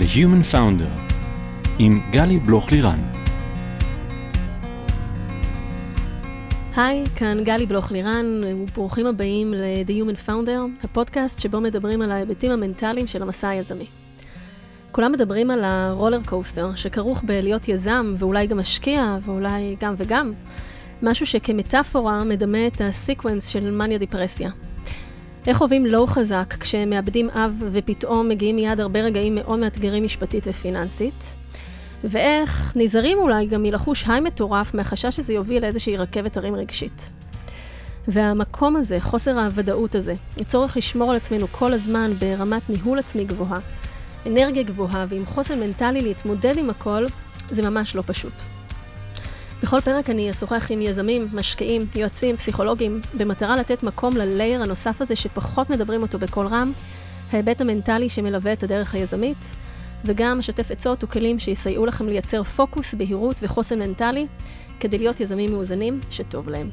The Human Founder עם גלי בלוך-לירן. היי, כאן גלי בלוך-לירן, וברוכים הבאים ל-The Human Founder, הפודקאסט שבו מדברים על ההיבטים המנטליים של המסע היזמי. כולם מדברים על ה roller coaster, שכרוך בלהיות יזם, ואולי גם משקיע, ואולי גם וגם. משהו שכמטאפורה מדמה את ה sequence של מניה דיפרסיה. איך חווים לואו חזק כשהם מאבדים אב ופתאום מגיעים מיד הרבה רגעים מאוד מאתגרים משפטית ופיננסית? ואיך נזהרים אולי גם מלחוש היי מטורף מהחשש שזה יוביל לאיזושהי רכבת הרים רגשית. והמקום הזה, חוסר הוודאות הזה, הצורך לשמור על עצמנו כל הזמן ברמת ניהול עצמי גבוהה, אנרגיה גבוהה ועם חוסן מנטלי להתמודד עם הכל, זה ממש לא פשוט. בכל פרק אני אשוחח עם יזמים, משקיעים, יועצים, פסיכולוגים, במטרה לתת מקום ללייר הנוסף הזה שפחות מדברים אותו בקול רם, ההיבט המנטלי שמלווה את הדרך היזמית, וגם אשתף עצות וכלים שיסייעו לכם לייצר פוקוס, בהירות וחוסן מנטלי, כדי להיות יזמים מאוזנים שטוב להם.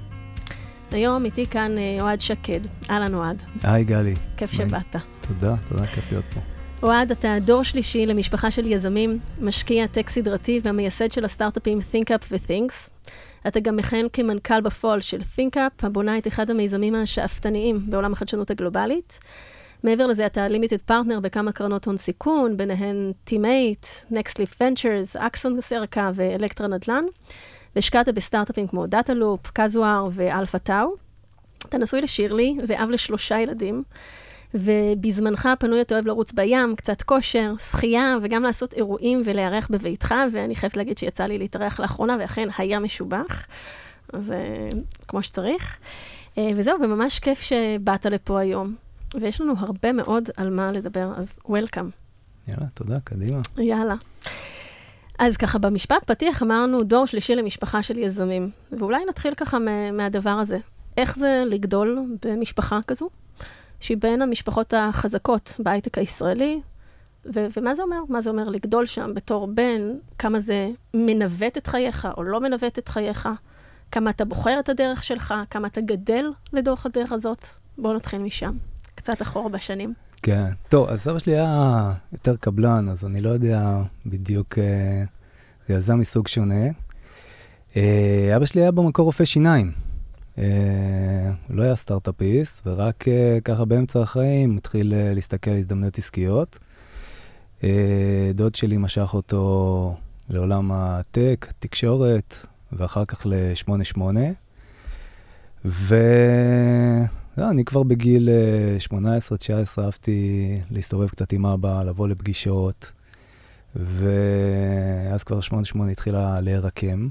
היום איתי כאן אה, אוהד שקד. אהלן אוהד. היי גלי. כיף שבאת. תודה, תודה, כיף להיות פה. אוהד, אתה דור שלישי למשפחה של יזמים, משקיע טק סדרתי והמייסד של הסטארט-אפים ThinkUp ו-Things. אתה גם מכהן כמנכ"ל בפועל של ThinkUp, הבונה את אחד המיזמים השאפתניים בעולם החדשנות הגלובלית. מעבר לזה, אתה limited partner בכמה קרנות הון סיכון, ביניהן Teammate, NextLeap Ventures, אקסון סרקה ואלקטרה נדל"ן, והשקעת בסטארט-אפים כמו Dataloop, קזואר ואלפא טאו. אתה נשוי לשירלי ואב לשלושה ילדים. ובזמנך הפנוי אתה אוהב לרוץ בים, קצת כושר, שחייה, וגם לעשות אירועים ולארח בביתך, ואני חייבת להגיד שיצא לי להתארח לאחרונה, ואכן היה משובח, אז אה, כמו שצריך. Uh, וזהו, וממש כיף שבאת לפה היום. ויש לנו הרבה מאוד על מה לדבר, אז וולקאם. יאללה, תודה, קדימה. יאללה. אז ככה, במשפט פתיח אמרנו דור שלישי למשפחה של יזמים, ואולי נתחיל ככה מהדבר הזה. איך זה לגדול במשפחה כזו? שהיא בין המשפחות החזקות בהייטק הישראלי. ו- ומה זה אומר? מה זה אומר לגדול שם בתור בן? כמה זה מנווט את חייך או לא מנווט את חייך? כמה אתה בוחר את הדרך שלך? כמה אתה גדל לדוח הדרך הזאת? בואו נתחיל משם. קצת אחורה בשנים. כן. טוב, אז אבא שלי היה יותר קבלן, אז אני לא יודע בדיוק, אה, זה יזם מסוג שונה. אה, אבא שלי היה במקור רופא שיניים. אה, לא היה סטארט-אפיסט, ורק אה, ככה באמצע החיים התחיל אה, להסתכל על הזדמנויות עסקיות. דוד שלי משך אותו לעולם הטק, תקשורת, ואחר כך ל-88. ואני כבר בגיל 18-19 אהבתי להסתובב קצת עם אבא, לבוא לפגישות, ואז כבר 88 התחילה להירקם.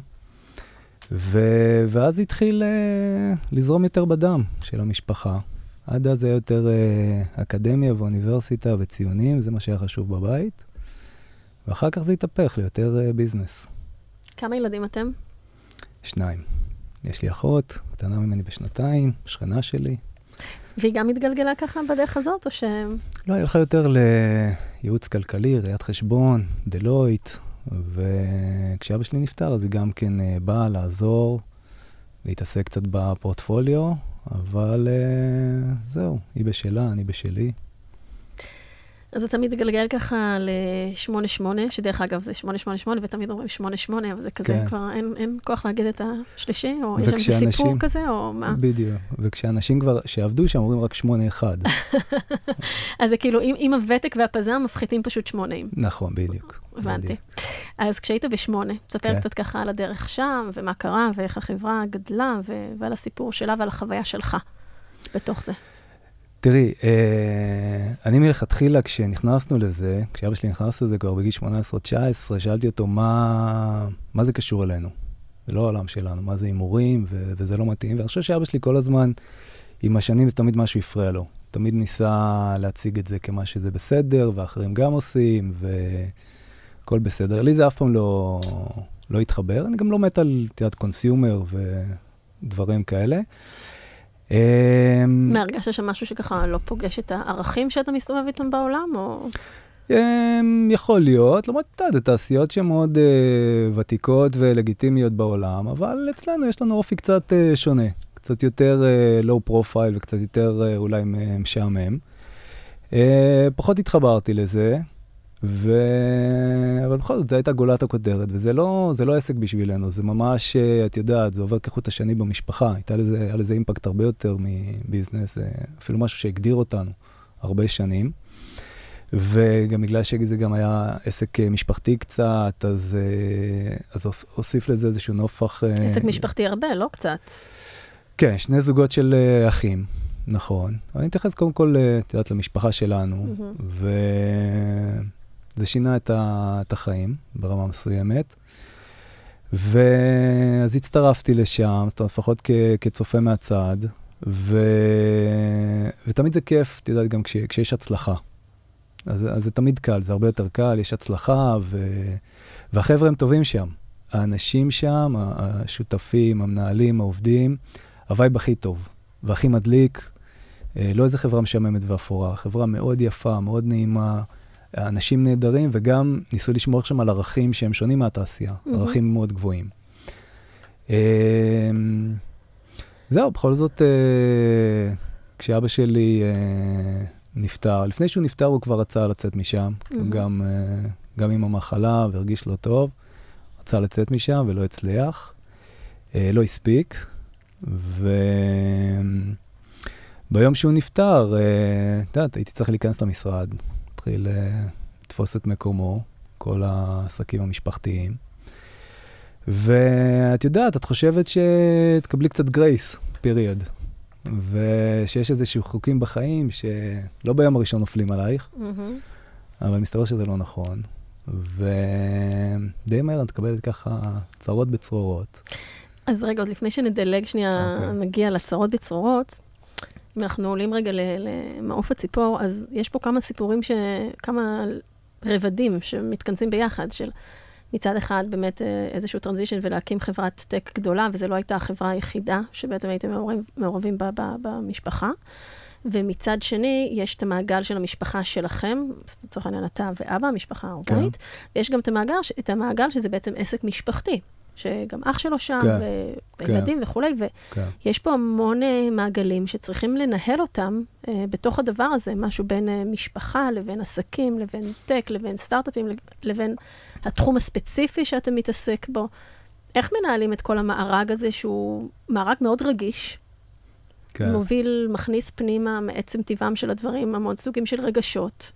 ו... ואז התחיל uh, לזרום יותר בדם של המשפחה. עד אז היה יותר uh, אקדמיה ואוניברסיטה וציונים, זה מה שהיה חשוב בבית. ואחר כך זה התהפך ליותר uh, ביזנס. כמה ילדים אתם? שניים. יש לי אחות, קטנה ממני בשנתיים, שכנה שלי. והיא גם התגלגלה ככה בדרך הזאת, או ש... לא, היא הלכה יותר לייעוץ כלכלי, ראיית חשבון, דלויט, וכשאבא שלי נפטר, אז היא גם כן אה, באה לעזור, להתעסק קצת בפורטפוליו, אבל אה, זהו, היא בשלה, אני בשלי. אז אתה מתגלגל ככה ל-88, שדרך אגב זה 888, ותמיד אומרים 88, אבל זה כזה כן. כבר, אין, אין כוח להגיד את השלישי, או יש שם סיפור כזה, או מה? בדיוק, וכשאנשים כבר, שעבדו שם, אומרים רק 81. אז זה כאילו, עם, עם הוותק והפזם מפחיתים פשוט 80. נכון, בדיוק. הבנתי. אז כשהיית בשמונה, תספר כן. קצת ככה על הדרך שם, ומה קרה, ואיך החברה גדלה, ו- ועל הסיפור שלה ועל החוויה שלך בתוך זה. תראי, אה, אני מלכתחילה, כשנכנסנו לזה, כשאבא שלי נכנס לזה כבר בגיל 18-19, שאלתי אותו, מה, מה זה קשור אלינו? זה לא העולם שלנו, מה זה הימורים, ו- וזה לא מתאים. ואני חושב שאבא שלי כל הזמן, עם השנים, זה תמיד משהו הפריע לו. תמיד ניסה להציג את זה כמה שזה בסדר, ואחרים גם עושים, והכל בסדר. לי זה אף פעם לא, לא התחבר. אני גם לא מת על, את יודעת, קונסיומר ודברים כאלה. אמ, הרגשת שם משהו שככה לא פוגש את הערכים שאתה מסתובב איתם בעולם, או... אמ, יכול להיות, למרות, אתה יודע, תעשיות שהן מאוד אה, ותיקות ולגיטימיות בעולם, אבל אצלנו יש לנו אופי קצת אה, שונה, קצת יותר low אה, profile וקצת יותר אה, אולי משעמם. אה, פחות התחברתי לזה, ו... אבל בכל זאת, זו הייתה גולת הכותרת, וזה לא, זה לא עסק בשבילנו, זה ממש, אה, את יודעת, זה עובר כחוט השני במשפחה. הייתה לזה, היה לזה impact הרבה יותר מ business, אפילו משהו שהגדיר אותנו הרבה שנים. וגם בגלל שזה גם היה עסק אה, משפחתי קצת, אז, אה, אז הוסיף לזה איזשהו נופח... עסק משפחתי הרבה, לא קצת. כן, שני זוגות של אחים, נכון. אני אתייחס קודם כל, את יודעת, למשפחה שלנו, mm-hmm. זה שינה את, ה, את החיים ברמה מסוימת. ואז הצטרפתי לשם, זאת אומרת, לפחות כ, כצופה מהצד, ו... ותמיד זה כיף, את יודעת, גם כש, כשיש הצלחה. אז, אז זה תמיד קל, זה הרבה יותר קל, יש הצלחה, ו... והחבר'ה הם טובים שם. האנשים שם, השותפים, המנהלים, העובדים, ה vibe הכי טוב והכי מדליק. אה, לא איזה חברה משעממת ואפורה, חברה מאוד יפה, מאוד נעימה, אנשים נהדרים, וגם ניסו לשמור שם על ערכים שהם שונים מהתעשייה, mm-hmm. ערכים מאוד גבוהים. אמ, זהו, בכל זאת, אה, כשאבא שלי אה, נפטר, לפני שהוא נפטר הוא כבר רצה לצאת משם, mm-hmm. גם, אה, גם עם המחלה והרגיש לא טוב, רצה לצאת משם ולא הצליח, לא הספיק, וביום שהוא נפטר, את יודעת, הייתי צריך להיכנס למשרד, התחיל אה, לתפוס את מקומו, כל העסקים המשפחתיים. ואת יודעת, את חושבת שתקבלי קצת גרייס, פיריוד. ושיש איזשהו חוקים בחיים שלא ביום הראשון נופלים עלייך, mm-hmm. אבל מסתבר שזה לא נכון. ודי מהר את מקבלת ככה צרות בצרורות. אז רגע, עוד לפני שנדלג שנייה, okay. אוקיי. נגיע לצרות בצרורות, אם אנחנו עולים רגע למעוף הציפור, אז יש פה כמה סיפורים, ש... כמה רבדים שמתכנסים ביחד, של מצד אחד באמת אה, איזשהו טרנזישן ולהקים חברת טק גדולה, וזו לא הייתה החברה היחידה שבעצם הייתם מעורבים, מעורבים בה, בה, במשפחה. ומצד שני, יש את המעגל של המשפחה שלכם, לצורך העניין אתה ואבא, המשפחה האורגנית, כן. ויש גם את המעגל, את המעגל שזה בעצם עסק משפחתי. שגם אח שלו שם, כן, וילדים כן. וכולי, ויש כן. פה המון uh, מעגלים שצריכים לנהל אותם uh, בתוך הדבר הזה, משהו בין uh, משפחה לבין עסקים, לבין טק, לבין סטארט-אפים, לבין התחום הספציפי שאתה מתעסק בו. איך מנהלים את כל המארג הזה, שהוא מארג מאוד רגיש, כן. מוביל, מכניס פנימה מעצם טבעם של הדברים, המון סוגים של רגשות.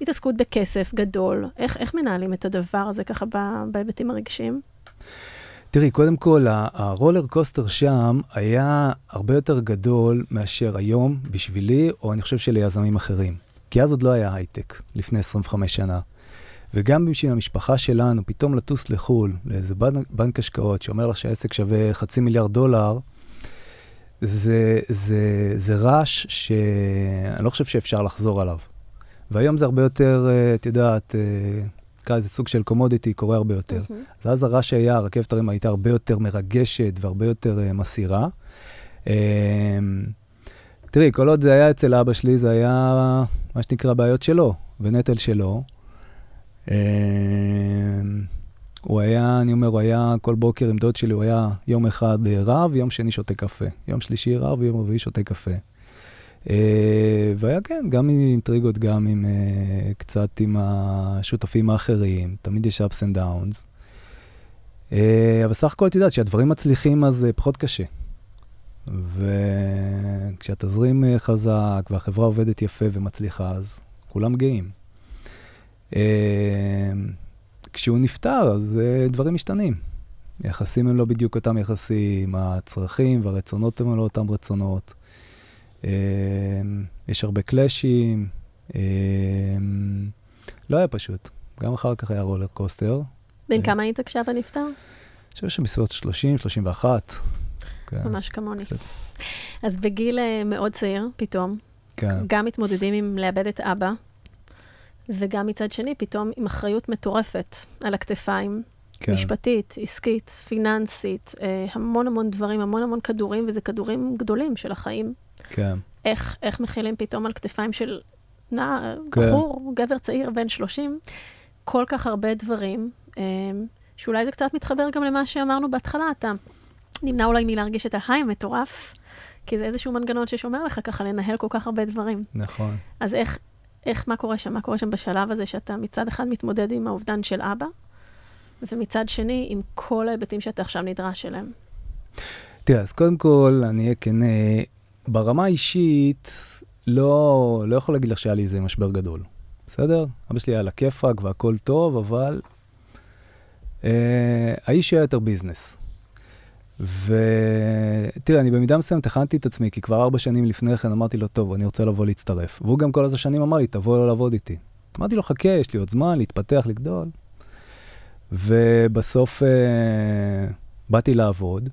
התעסקות בכסף גדול, איך, איך מנהלים את הדבר הזה ככה בהיבטים הרגשיים? תראי, קודם כל, הרולר קוסטר שם היה הרבה יותר גדול מאשר היום בשבילי, או אני חושב שליזמים אחרים. כי אז עוד לא היה הייטק, לפני 25 שנה. וגם בשביל המשפחה שלנו, פתאום לטוס לחו"ל, לאיזה בנק, בנק השקעות שאומר לך שהעסק שווה חצי מיליארד דולר, זה, זה, זה רעש שאני לא חושב שאפשר לחזור עליו. והיום זה הרבה יותר, אה, את יודעת, אה, נקרא לזה סוג של קומודיטי, קורה הרבה יותר. Mm-hmm. אז אז הרעש היה, הרכבת הרים הייתה הרבה יותר מרגשת והרבה יותר uh, מסעירה. Uh, תראי, כל עוד זה היה אצל אבא שלי, זה היה מה שנקרא בעיות שלו ונטל שלו. Uh, הוא היה, אני אומר, הוא היה כל בוקר עם דוד שלי, הוא היה יום אחד רב, יום שני שותה קפה. יום שלישי רב, יום רביעי שותה קפה. אה, והיה כן, גם עם אינטריגות, גם עם uh, קצת עם השותפים האחרים, תמיד יש ups and downs. Uh, אבל סך הכל את יודעת שהדברים מצליחים אז uh, פחות קשה. וכשהתזרים uh, חזק והחברה עובדת יפה ומצליחה, אז כולם גאים. Uh, כשהוא נפטר, אז uh, דברים משתנים. יחסים הם לא בדיוק אותם יחסים, הצרכים והרצונות הם לא אותם רצונות. אמ, יש הרבה קלאשים. אמ, לא היה פשוט. גם אחר כך היה רולר קוסטר. בן כמה היית כשאבא נפטר? אני חושב שבסביבות 30, 31. כן. ממש כמוני. אז בגיל אה, מאוד צעיר, פתאום, כן. גם מתמודדים עם לאבד את אבא, וגם מצד שני, פתאום עם אחריות מטורפת על הכתפיים, כן. משפטית, עסקית, פיננסית, אה, המון המון דברים, המון המון כדורים, וזה כדורים גדולים של החיים. כן. איך, איך מכילים פתאום על כתפיים של נע, כן. בחור, גבר צעיר, בן 30, כל כך הרבה דברים, אה, שאולי זה קצת מתחבר גם למה שאמרנו בהתחלה, אתה נמנע אולי מלהרגיש את ההיי המטורף, כי זה איזשהו מנגנון ששומר לך ככה לנהל כל כך הרבה דברים. נכון. אז איך, איך, מה קורה שם? מה קורה שם בשלב הזה שאתה מצד אחד מתמודד עם האובדן של אבא, ומצד שני, עם כל ההיבטים שאתה עכשיו נדרש אליהם? תראה, אז קודם כל, אני אהיה כן, ברמה האישית, לא, לא יכול להגיד לך שהיה לי איזה משבר גדול, בסדר? אבא שלי היה על הכיפאק והכל טוב, אבל אה, האיש היה יותר ביזנס. ותראה, אני במידה מסוימת הכנתי את עצמי, כי כבר ארבע שנים לפני כן אמרתי לו, טוב, אני רוצה לבוא להצטרף. והוא גם כל איזה שנים אמר לי, תבוא לעבוד איתי. אמרתי לו, חכה, יש לי עוד זמן להתפתח, לגדול. ובסוף אה, באתי לעבוד,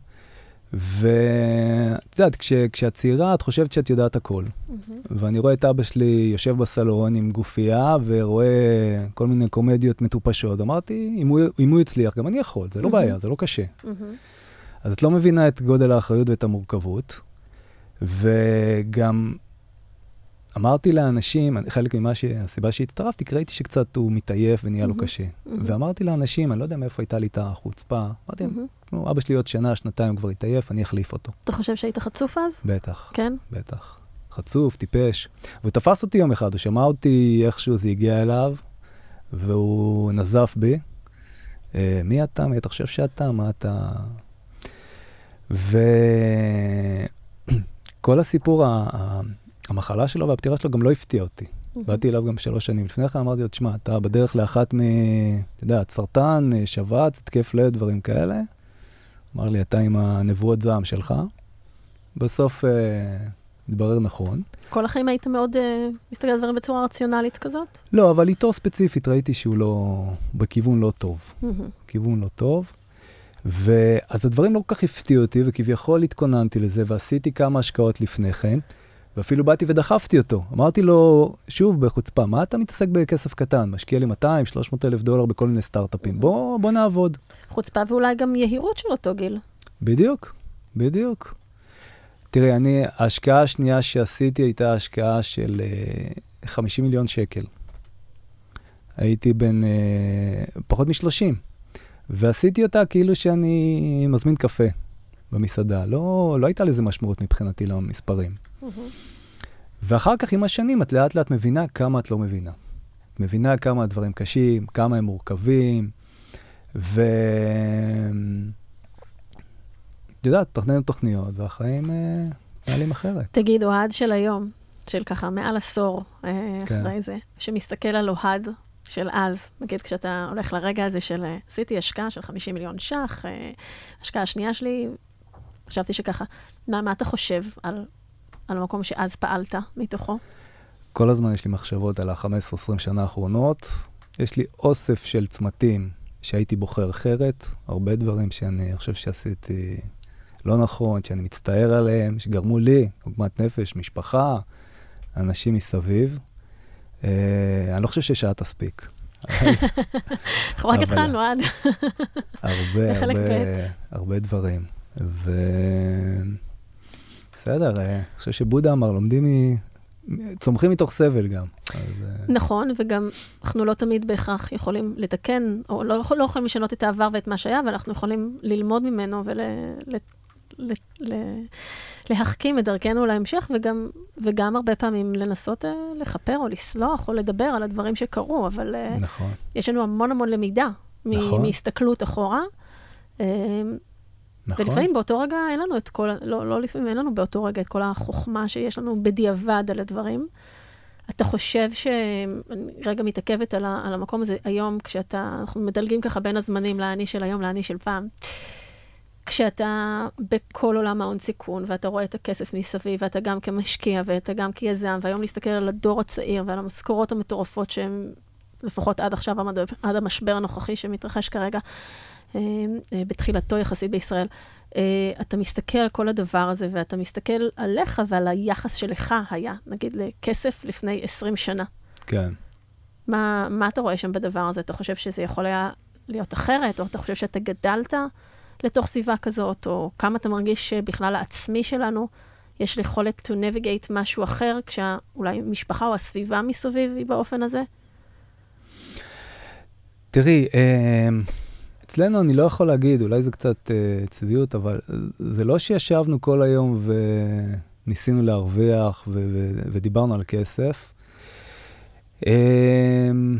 ואת יודעת, כש, כשאת צעירה, את חושבת שאת יודעת הכל. Mm-hmm. ואני רואה את אבא שלי יושב בסלון עם גופייה, ורואה כל מיני קומדיות מטופשות. אמרתי, אם הוא, אם הוא יצליח, גם אני יכול, זה לא mm-hmm. בעיה, זה לא קשה. Mm-hmm. אז את לא מבינה את גודל האחריות ואת המורכבות, וגם אמרתי לאנשים, חלק ממה ש... הסיבה שהצטרפתי, כי ראיתי שקצת הוא מתעייף ונהיה mm-hmm. לו קשה. Mm-hmm. ואמרתי לאנשים, אני לא יודע מאיפה הייתה לי את החוצפה, אמרתי, mm-hmm. אבא שלי עוד שנה, שנתיים כבר התעייף, אני אחליף אותו. אתה חושב שהיית חצוף אז? בטח. כן? בטח. חצוף, טיפש. והוא תפס אותי יום אחד, הוא שמע אותי איכשהו, זה הגיע אליו, והוא נזף בי. אה, מי אתה? מי אתה חושב שאתה? מה אתה... וכל הסיפור, המחלה שלו והפטירה שלו גם לא הפתיע אותי. באתי אליו גם שלוש שנים לפני כן, אמרתי לו, תשמע, אתה בדרך לאחת מ... אתה יודע, סרטן, שבץ, התקף לב, דברים כאלה. אמר לי, אתה עם הנבואות זעם שלך. בסוף אה, התברר נכון. כל החיים היית מאוד אה, מסתכל על דברים בצורה רציונלית כזאת? לא, אבל איתו ספציפית ראיתי שהוא לא... בכיוון לא טוב. כיוון לא טוב. ואז הדברים לא כל כך הפתיעו אותי, וכביכול התכוננתי לזה, ועשיתי כמה השקעות לפני כן, ואפילו באתי ודחפתי אותו. אמרתי לו, שוב, בחוצפה, מה אתה מתעסק בכסף קטן? משקיע לי 200, 300 אלף דולר בכל מיני סטארט-אפים. בוא, בוא נעבוד. חוצפה ואולי גם יהירות של אותו גיל. בדיוק, בדיוק. תראי, אני, ההשקעה השנייה שעשיתי הייתה השקעה של uh, אה, 50 מיליון שקל. הייתי בן uh, פחות מ-30. ועשיתי אותה כאילו שאני מזמין קפה במסעדה. לא, לא הייתה לזה משמעות מבחינתי למספרים. ואחר כך, עם השנים, את לאט לאט מבינה כמה את לא מבינה. את מבינה כמה הדברים קשים, כמה הם מורכבים, ו... את יודעת, תכננת תוכניות, והחיים אה, נעלים אחרת. תגיד, אוהד של היום, של ככה מעל עשור אה, כן. אחרי זה, שמסתכל על אוהד של אז, נגיד כשאתה הולך לרגע הזה של אה, עשיתי השקעה של 50 מיליון ש"ח, אה, השקעה שנייה שלי, חשבתי שככה. מה, מה אתה חושב על, על המקום שאז פעלת מתוכו? כל הזמן יש לי מחשבות על ה-15-20 שנה האחרונות. יש לי אוסף של צמתים שהייתי בוחר אחרת, הרבה דברים שאני חושב שעשיתי לא נכון, שאני מצטער עליהם, שגרמו לי, עוגמת נפש, משפחה, אנשים מסביב. אה, אני לא חושב ששעה תספיק. אנחנו רק התחלנו עד. הרבה, הרבה, הרבה דברים. ו... בסדר, אה, אני חושב שבודה אמר, לומדים מ... צומחים מתוך סבל גם. אה, נכון, וגם אנחנו לא תמיד בהכרח יכולים לתקן, או לא, לא יכולים לשנות את העבר ואת מה שהיה, אבל אנחנו יכולים ללמוד ממנו ול... להחכים את דרכנו להמשך, וגם, וגם הרבה פעמים לנסות uh, לכפר או לסלוח או לדבר על הדברים שקרו, אבל uh, נכון. יש לנו המון המון למידה נכון. מהסתכלות אחורה. Uh, נכון. ולפעמים באותו רגע אין לנו את כל, לא, לא לפעמים אין לנו באותו רגע את כל החוכמה שיש לנו בדיעבד על הדברים. אתה חושב ש... אני רגע מתעכבת על, ה, על המקום הזה היום, כשאתה, אנחנו מדלגים ככה בין הזמנים לאני של היום לאני של פעם. כשאתה בכל עולם ההון סיכון, ואתה רואה את הכסף מסביב, ואתה גם כמשקיע, ואתה גם כיזם, והיום להסתכל על הדור הצעיר ועל המשכורות המטורפות שהן, לפחות עד עכשיו, עד המשבר הנוכחי שמתרחש כרגע, בתחילתו יחסית בישראל, אה, אתה מסתכל על כל הדבר הזה, ואתה מסתכל עליך ועל היחס שלך היה, נגיד, לכסף לפני 20 שנה. כן. מה, מה אתה רואה שם בדבר הזה? אתה חושב שזה יכול היה להיות אחרת, או אתה חושב שאתה גדלת? לתוך סביבה כזאת, או כמה אתה מרגיש שבכלל העצמי שלנו, יש יכולת to navigate משהו אחר, כשאולי משפחה או הסביבה מסביב היא באופן הזה? תראי, אמ, אצלנו אני לא יכול להגיד, אולי זה קצת uh, צביעות, אבל זה לא שישבנו כל היום וניסינו להרוויח ו- ו- ודיברנו על כסף. אמ,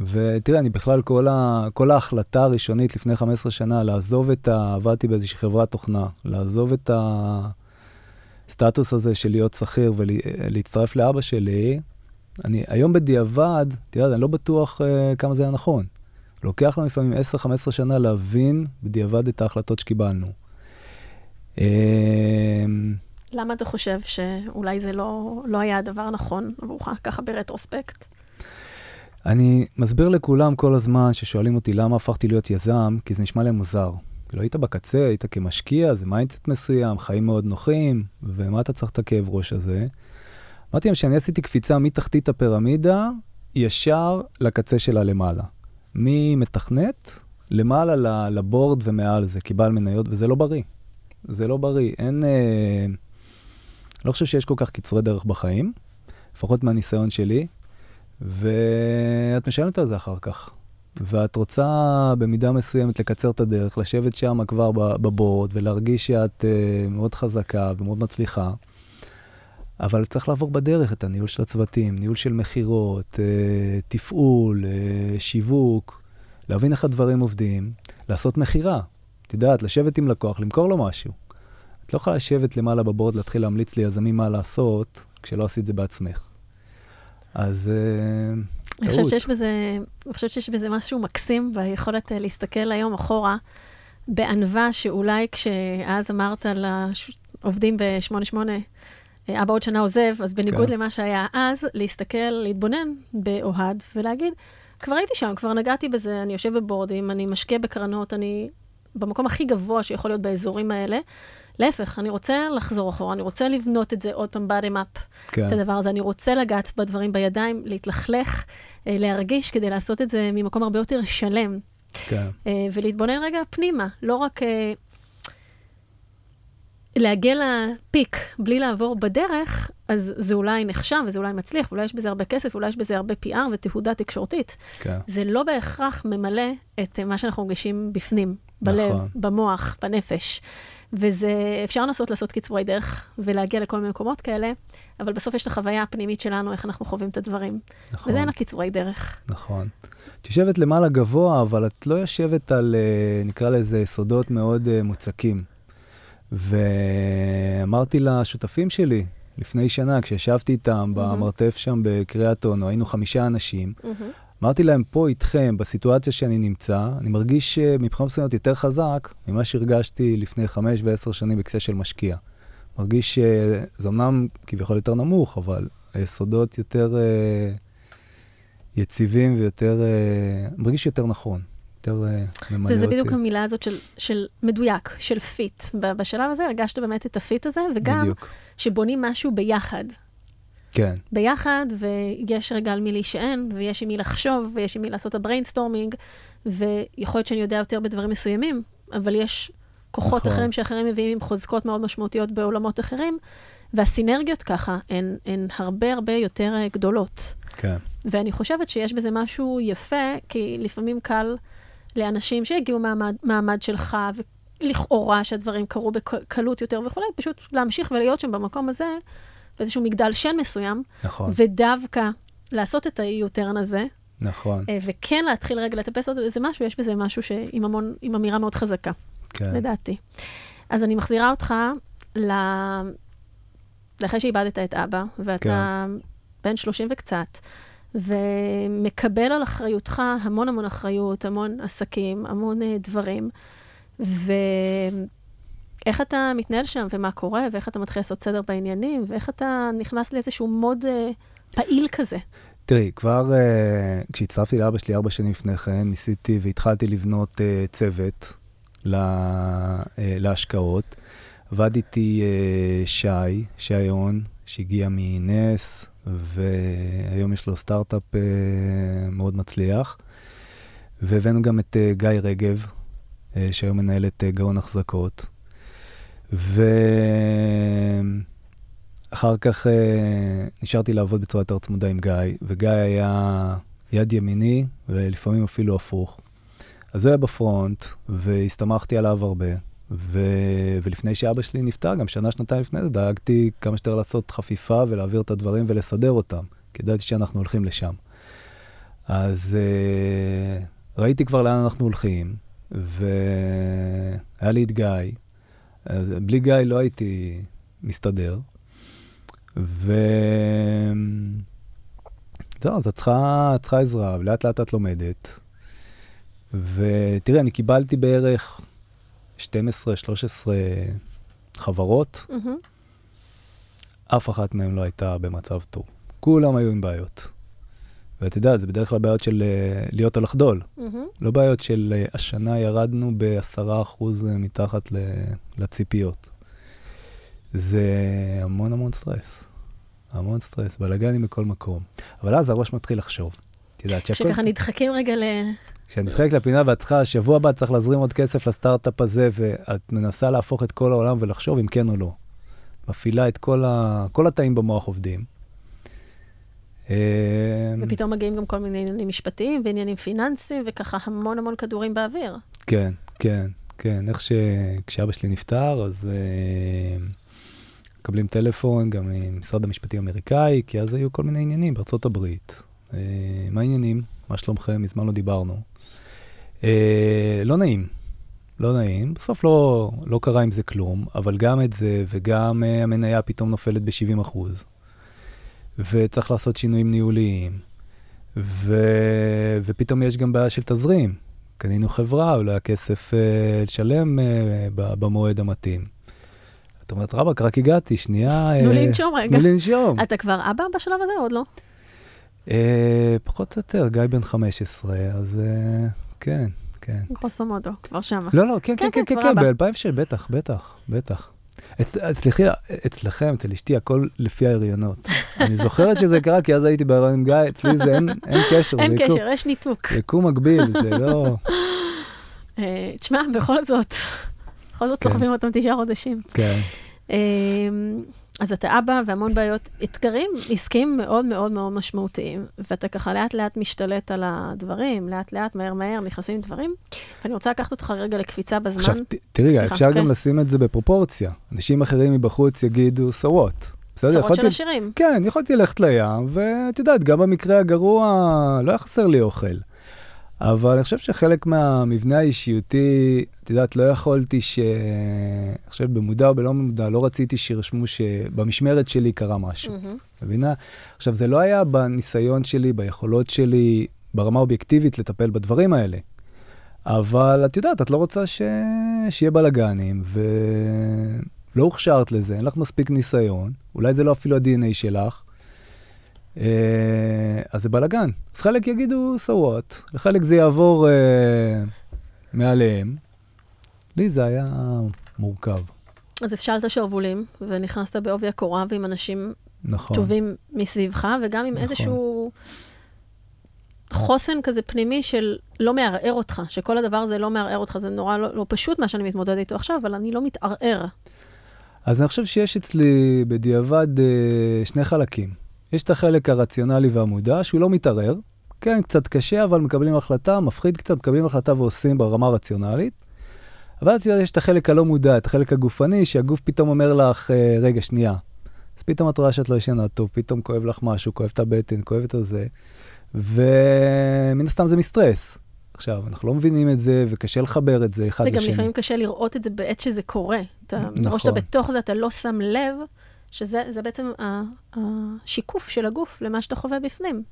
ותראה, אני בכלל, כל, ה, כל ההחלטה הראשונית לפני 15 שנה, לעזוב את ה... עבדתי באיזושהי חברת תוכנה, לעזוב את הסטטוס הזה של להיות שכיר ולהצטרף לאבא שלי, אני היום בדיעבד, תראה, אני לא בטוח אה, כמה זה היה נכון. לוקח לנו לפעמים 10-15 שנה להבין בדיעבד את ההחלטות שקיבלנו. אמ, למה אתה חושב שאולי זה לא, לא היה הדבר הנכון עבורך, ככה ב retrospect? אני מסביר לכולם כל הזמן ששואלים אותי למה הפכתי להיות יזם, כי זה נשמע להם מוזר. לא היית בקצה, היית כמשקיע, זה mindset מסוים, חיים מאוד נוחים, ומה אתה צריך את הכאב ראש הזה? אמרתי להם שאני עשיתי קפיצה מתחתית הפירמידה ישר לקצה שלה למעלה. ממתכנת למעלה לבורד ומעל זה, כבעל מניות, וזה לא בריא. זה לא בריא. אין... אה, לא חושב שיש כל כך קיצורי דרך בחיים, לפחות מהניסיון שלי, ואת משלמת על זה אחר כך. ואת רוצה במידה מסוימת לקצר את הדרך, לשבת שם כבר בבורד ולהרגיש שאת uh, מאוד חזקה ומאוד מצליחה. אבל צריך לעבור בדרך את הניהול של הצוותים, ניהול של מכירות, uh, תפעול, uh, שיווק, להבין איך הדברים עובדים, לעשות מכירה. את יודעת, לשבת עם לקוח, למכור לו משהו. את לא יכולה לשבת למעלה בבורד, להתחיל להמליץ ליזמים מה לעשות, כשלא עשית זה בעצמך. אז uh, אני חושבת שיש בזה, אני חושבת שיש בזה משהו מקסים ביכולת uh, להסתכל היום אחורה, בענווה שאולי כשאז אמרת לעובדים ב-88, אה, אבא עוד שנה עוזב, אז בניגוד כן. למה שהיה אז, להסתכל, להתבונן באוהד ולהגיד, כבר הייתי שם, כבר נגעתי בזה, אני יושב בבורדים, אני משקיע בקרנות, אני במקום הכי גבוה שיכול להיות באזורים האלה. להפך, אני רוצה לחזור אחורה, אני רוצה לבנות את זה עוד פעם bottom up, כן. את הדבר הזה. אני רוצה לגעת בדברים בידיים, להתלכלך, אה, להרגיש, כדי לעשות את זה ממקום הרבה יותר שלם. כן. אה, ולהתבונן רגע פנימה, לא רק אה, להגיע לפיק בלי לעבור בדרך, אז זה אולי נחשב וזה אולי מצליח, ואולי יש בזה הרבה כסף, אולי יש בזה הרבה PR ותהודה תקשורתית. כן. זה לא בהכרח ממלא את מה שאנחנו מרגישים בפנים, בלב, נכון. במוח, בנפש. וזה, אפשר לנסות לעשות קיצורי דרך ולהגיע לכל מיני מקומות כאלה, אבל בסוף יש את החוויה הפנימית שלנו, איך אנחנו חווים את הדברים. נכון. וזה אין הקיצורי דרך. נכון. את יושבת למעלה גבוה, אבל את לא יושבת על, אה, נקרא לזה, סודות מאוד אה, מוצקים. ואמרתי לשותפים שלי, לפני שנה, כשישבתי איתם mm-hmm. במרתף שם בקריית אונו, היינו חמישה אנשים, mm-hmm. אמרתי להם, פה איתכם, בסיטואציה שאני נמצא, אני מרגיש אה, מבחינה מסוימת יותר חזק ממה שהרגשתי לפני חמש ועשר שנים בכסה של משקיע. מרגיש שזה אמנם כביכול יותר נמוך, אבל היסודות יותר uh, יציבים ויותר, uh, מרגיש יותר נכון. יותר uh, ממלא אותי. זה בדיוק המילה הזאת של, של מדויק, של fit. בשלב הזה הרגשת באמת את ה fit הזה, וגם בדיוק. שבונים משהו ביחד. כן. ביחד, ויש רגע על מי להישען, ויש עם מי לחשוב, ויש עם מי לעשות את ה brainstorming, ויכול להיות שאני יודע יותר בדברים מסוימים, אבל יש כוחות נכון. אחרים שאחרים מביאים עם חוזקות מאוד משמעותיות בעולמות אחרים, והסינרגיות ככה הן, הן הרבה הרבה יותר אה, גדולות. כן. ואני חושבת שיש בזה משהו יפה, כי לפעמים קל לאנשים שהגיעו מהמעמד שלך, ולכאורה שהדברים קרו בקלות יותר וכולי, פשוט להמשיך ולהיות שם במקום הזה. באיזשהו מגדל שן מסוים. נכון. ודווקא לעשות את האי-יוטרן הזה. נכון. אה, וכן להתחיל רגע לטפס עוד איזה משהו, יש בזה משהו שעם המון, עם אמירה מאוד חזקה, כן. לדעתי. אז אני מחזירה אותך ל... לאחרי שאיבדת את אבא, ואתה כן. בן 30 וקצת, ומקבל על אחריותך המון המון אחריות, המון עסקים, המון uh, דברים, ו... איך אתה מתנהל שם, ומה קורה, ואיך אתה מתחיל לעשות סדר בעניינים, ואיך אתה נכנס לאיזשהו מוד uh, פעיל כזה. תראי, כבר uh, כשהצטרפתי לאבא שלי ארבע שנים לפני כן, ניסיתי והתחלתי לבנות uh, צוות לה, uh, להשקעות. עבד איתי uh, שי, שי הון, שהגיע מנס, והיום יש לו סטארט-אפ uh, מאוד מצליח. והבאנו גם את uh, גיא רגב, uh, שהיום מנהל את גאון החזקות. ואחר כך נשארתי לעבוד בצורה יותר צמודה עם גיא, וגיא היה יד ימיני, ולפעמים אפילו הפוך. אז הוא היה בפרונט, והסתמכתי עליו הרבה. ו... ולפני שאבא שלי נפטר, גם שנה, שנתיים לפני זה, דאגתי כמה שיותר לעשות חפיפה ולהעביר את הדברים ולסדר אותם. כי ידעתי שאנחנו הולכים לשם. אז אה, ראיתי כבר לאן אנחנו הולכים, והיה לי את גיא. אז בלי גיא לא הייתי מסתדר. ו... זהו, אז את צריכה, צריכה עזרה, ולאט לאט את לומדת. ותראי, אני קיבלתי בערך 12-13 חברות. אף אחת מהן לא הייתה במצב טוב. כולם היו עם בעיות. ואת יודעת, זה בדרך כלל בעיות של אה, להיות או לחדול. לא בעיות של אה, השנה ירדנו בעשרה אחוז אה, מתחת לציפיות. זה המון המון סטרס. המון סטרס, בלאגנים בכל מקום. אבל אז הראש מתחיל לחשוב. את יודעת שהכל... שככה נדחקים רגע ל... כשאת נדחקת לפינה ואת צריכה, שבוע הבא צריך להזרים עוד כסף לסטארט-אפ הזה, ואת מנסה להפוך את כל העולם ולחשוב אם כן או לא. מפעילה את כל, ה... כל התאים במוח עובדים. אה, ופתאום מגיעים גם כל מיני עניינים משפטיים ועניינים פיננסיים, וככה המון המון כדורים באוויר. כן, כן, כן. איך שכשאבא שלי נפטר, אז אה, מקבלים טלפון גם ממשרד המשפטים האמריקאי, כי אז היו כל מיני עניינים בארצות הברית. אה, מה העניינים? מה שלומכם? מזמן לא דיברנו. אה, לא נעים. לא נעים. בסוף לא, לא קרה עם זה כלום, אבל גם את זה, וגם אה, המניה פתאום נופלת ב-70 אחוז. וצריך לעשות שינויים ניהוליים. ו... ופתאום יש גם בעיה של תזרים. קנינו חברה, אולי הכסף אה, לשלם אה, במועד המתאים. את אומרת, רבאק, רק הגעתי, שנייה... תנו אה, לי לנשום רגע. תנו לי לנשום. אתה כבר אבא בשלב הזה או עוד לא? אה, פחות או יותר, גיא בן 15, אז אה, כן, כן. גרוסו מודו, כבר שמה. לא, לא, כן, כן, כן, כן, כן, אבא. ב-2006, בטח, בטח, בטח. אצ- סליחי, אצלכם, אצל אשתי, הכל לפי ההריונות. אני זוכרת שזה קרה, כי אז הייתי בהריון עם גיא, אצלי זה אין קשר, אין קשר, יש ניתוק. יקום מקביל, זה לא... אה, תשמע, בכל זאת, בכל זאת כן. סוחבים אותם תשעה חודשים. כן. אז אתה אבא והמון בעיות, אתגרים עסקיים מאוד מאוד מאוד משמעותיים, ואתה ככה לאט לאט משתלט על הדברים, לאט לאט, מהר מהר, נכנסים דברים. ואני רוצה לקחת אותך רגע לקפיצה בזמן. עכשיו, תראי, אפשר כן. גם לשים את זה בפרופורציה. אנשים אחרים מבחוץ יגידו, so what? בסדר, צרות יכולתי... של השירים. כן, יכולתי ללכת לים, ואת יודעת, גם במקרה הגרוע לא היה חסר לי אוכל. אבל אני חושב שחלק מהמבנה האישיותי, את יודעת, לא יכולתי ש... אני חושב במודע או בלא מודע, לא רציתי שירשמו שבמשמרת שלי קרה משהו. מהמם. מבינה? עכשיו, זה לא היה בניסיון שלי, ביכולות שלי, ברמה אובייקטיבית לטפל בדברים האלה. אבל את יודעת, את לא רוצה ש... שיהיה בלאגנים, ולא הוכשרת לזה, אין לך מספיק ניסיון, אולי זה לא אפילו ה-DNA שלך, אז זה בלאגן. אז חלק יגידו so what, לחלק זה יעבור אה, מעליהם. לי זה היה מורכב, אז הפשלת שרוולים, ונכנסת בעובי הקורה ועם אנשים נכון. טובים מסביבך, וגם עם נכון. איזשהו חוסן כזה פנימי של לא מערער אותך, שכל הדבר הזה לא מערער אותך, זה נורא לא, לא פשוט מה שאני מתמודד איתו עכשיו, אבל אני לא מתערער. אז אני חושב שיש אצלי בדיעבד אה, שני חלקים. יש את החלק הרציונלי והמודע, שהוא לא מתערער. כן, קצת קשה, אבל מקבלים החלטה, מפחיד קצת, מקבלים החלטה ועושים ברמה הרציונלית. אבל אז יש את החלק הלא מודע, את החלק הגופני, שהגוף פתאום אומר לך, אה, רגע, שנייה. אז פתאום את רואה שאת לא ישנה טוב, פתאום כואב לך משהו, כואב את הבטן, כואב את הזה, ומן הסתם זה מסטרס. עכשיו, אנחנו לא מבינים את זה, וקשה לחבר את זה אחד וגם לשני. לפעמים קשה לראות את זה בעת שזה קורה. אתה, נכון. מרוב שאתה בתוך זה, אתה לא שם לב שזה זה בעצם השיקוף של הגוף למה שאתה חווה בפנים.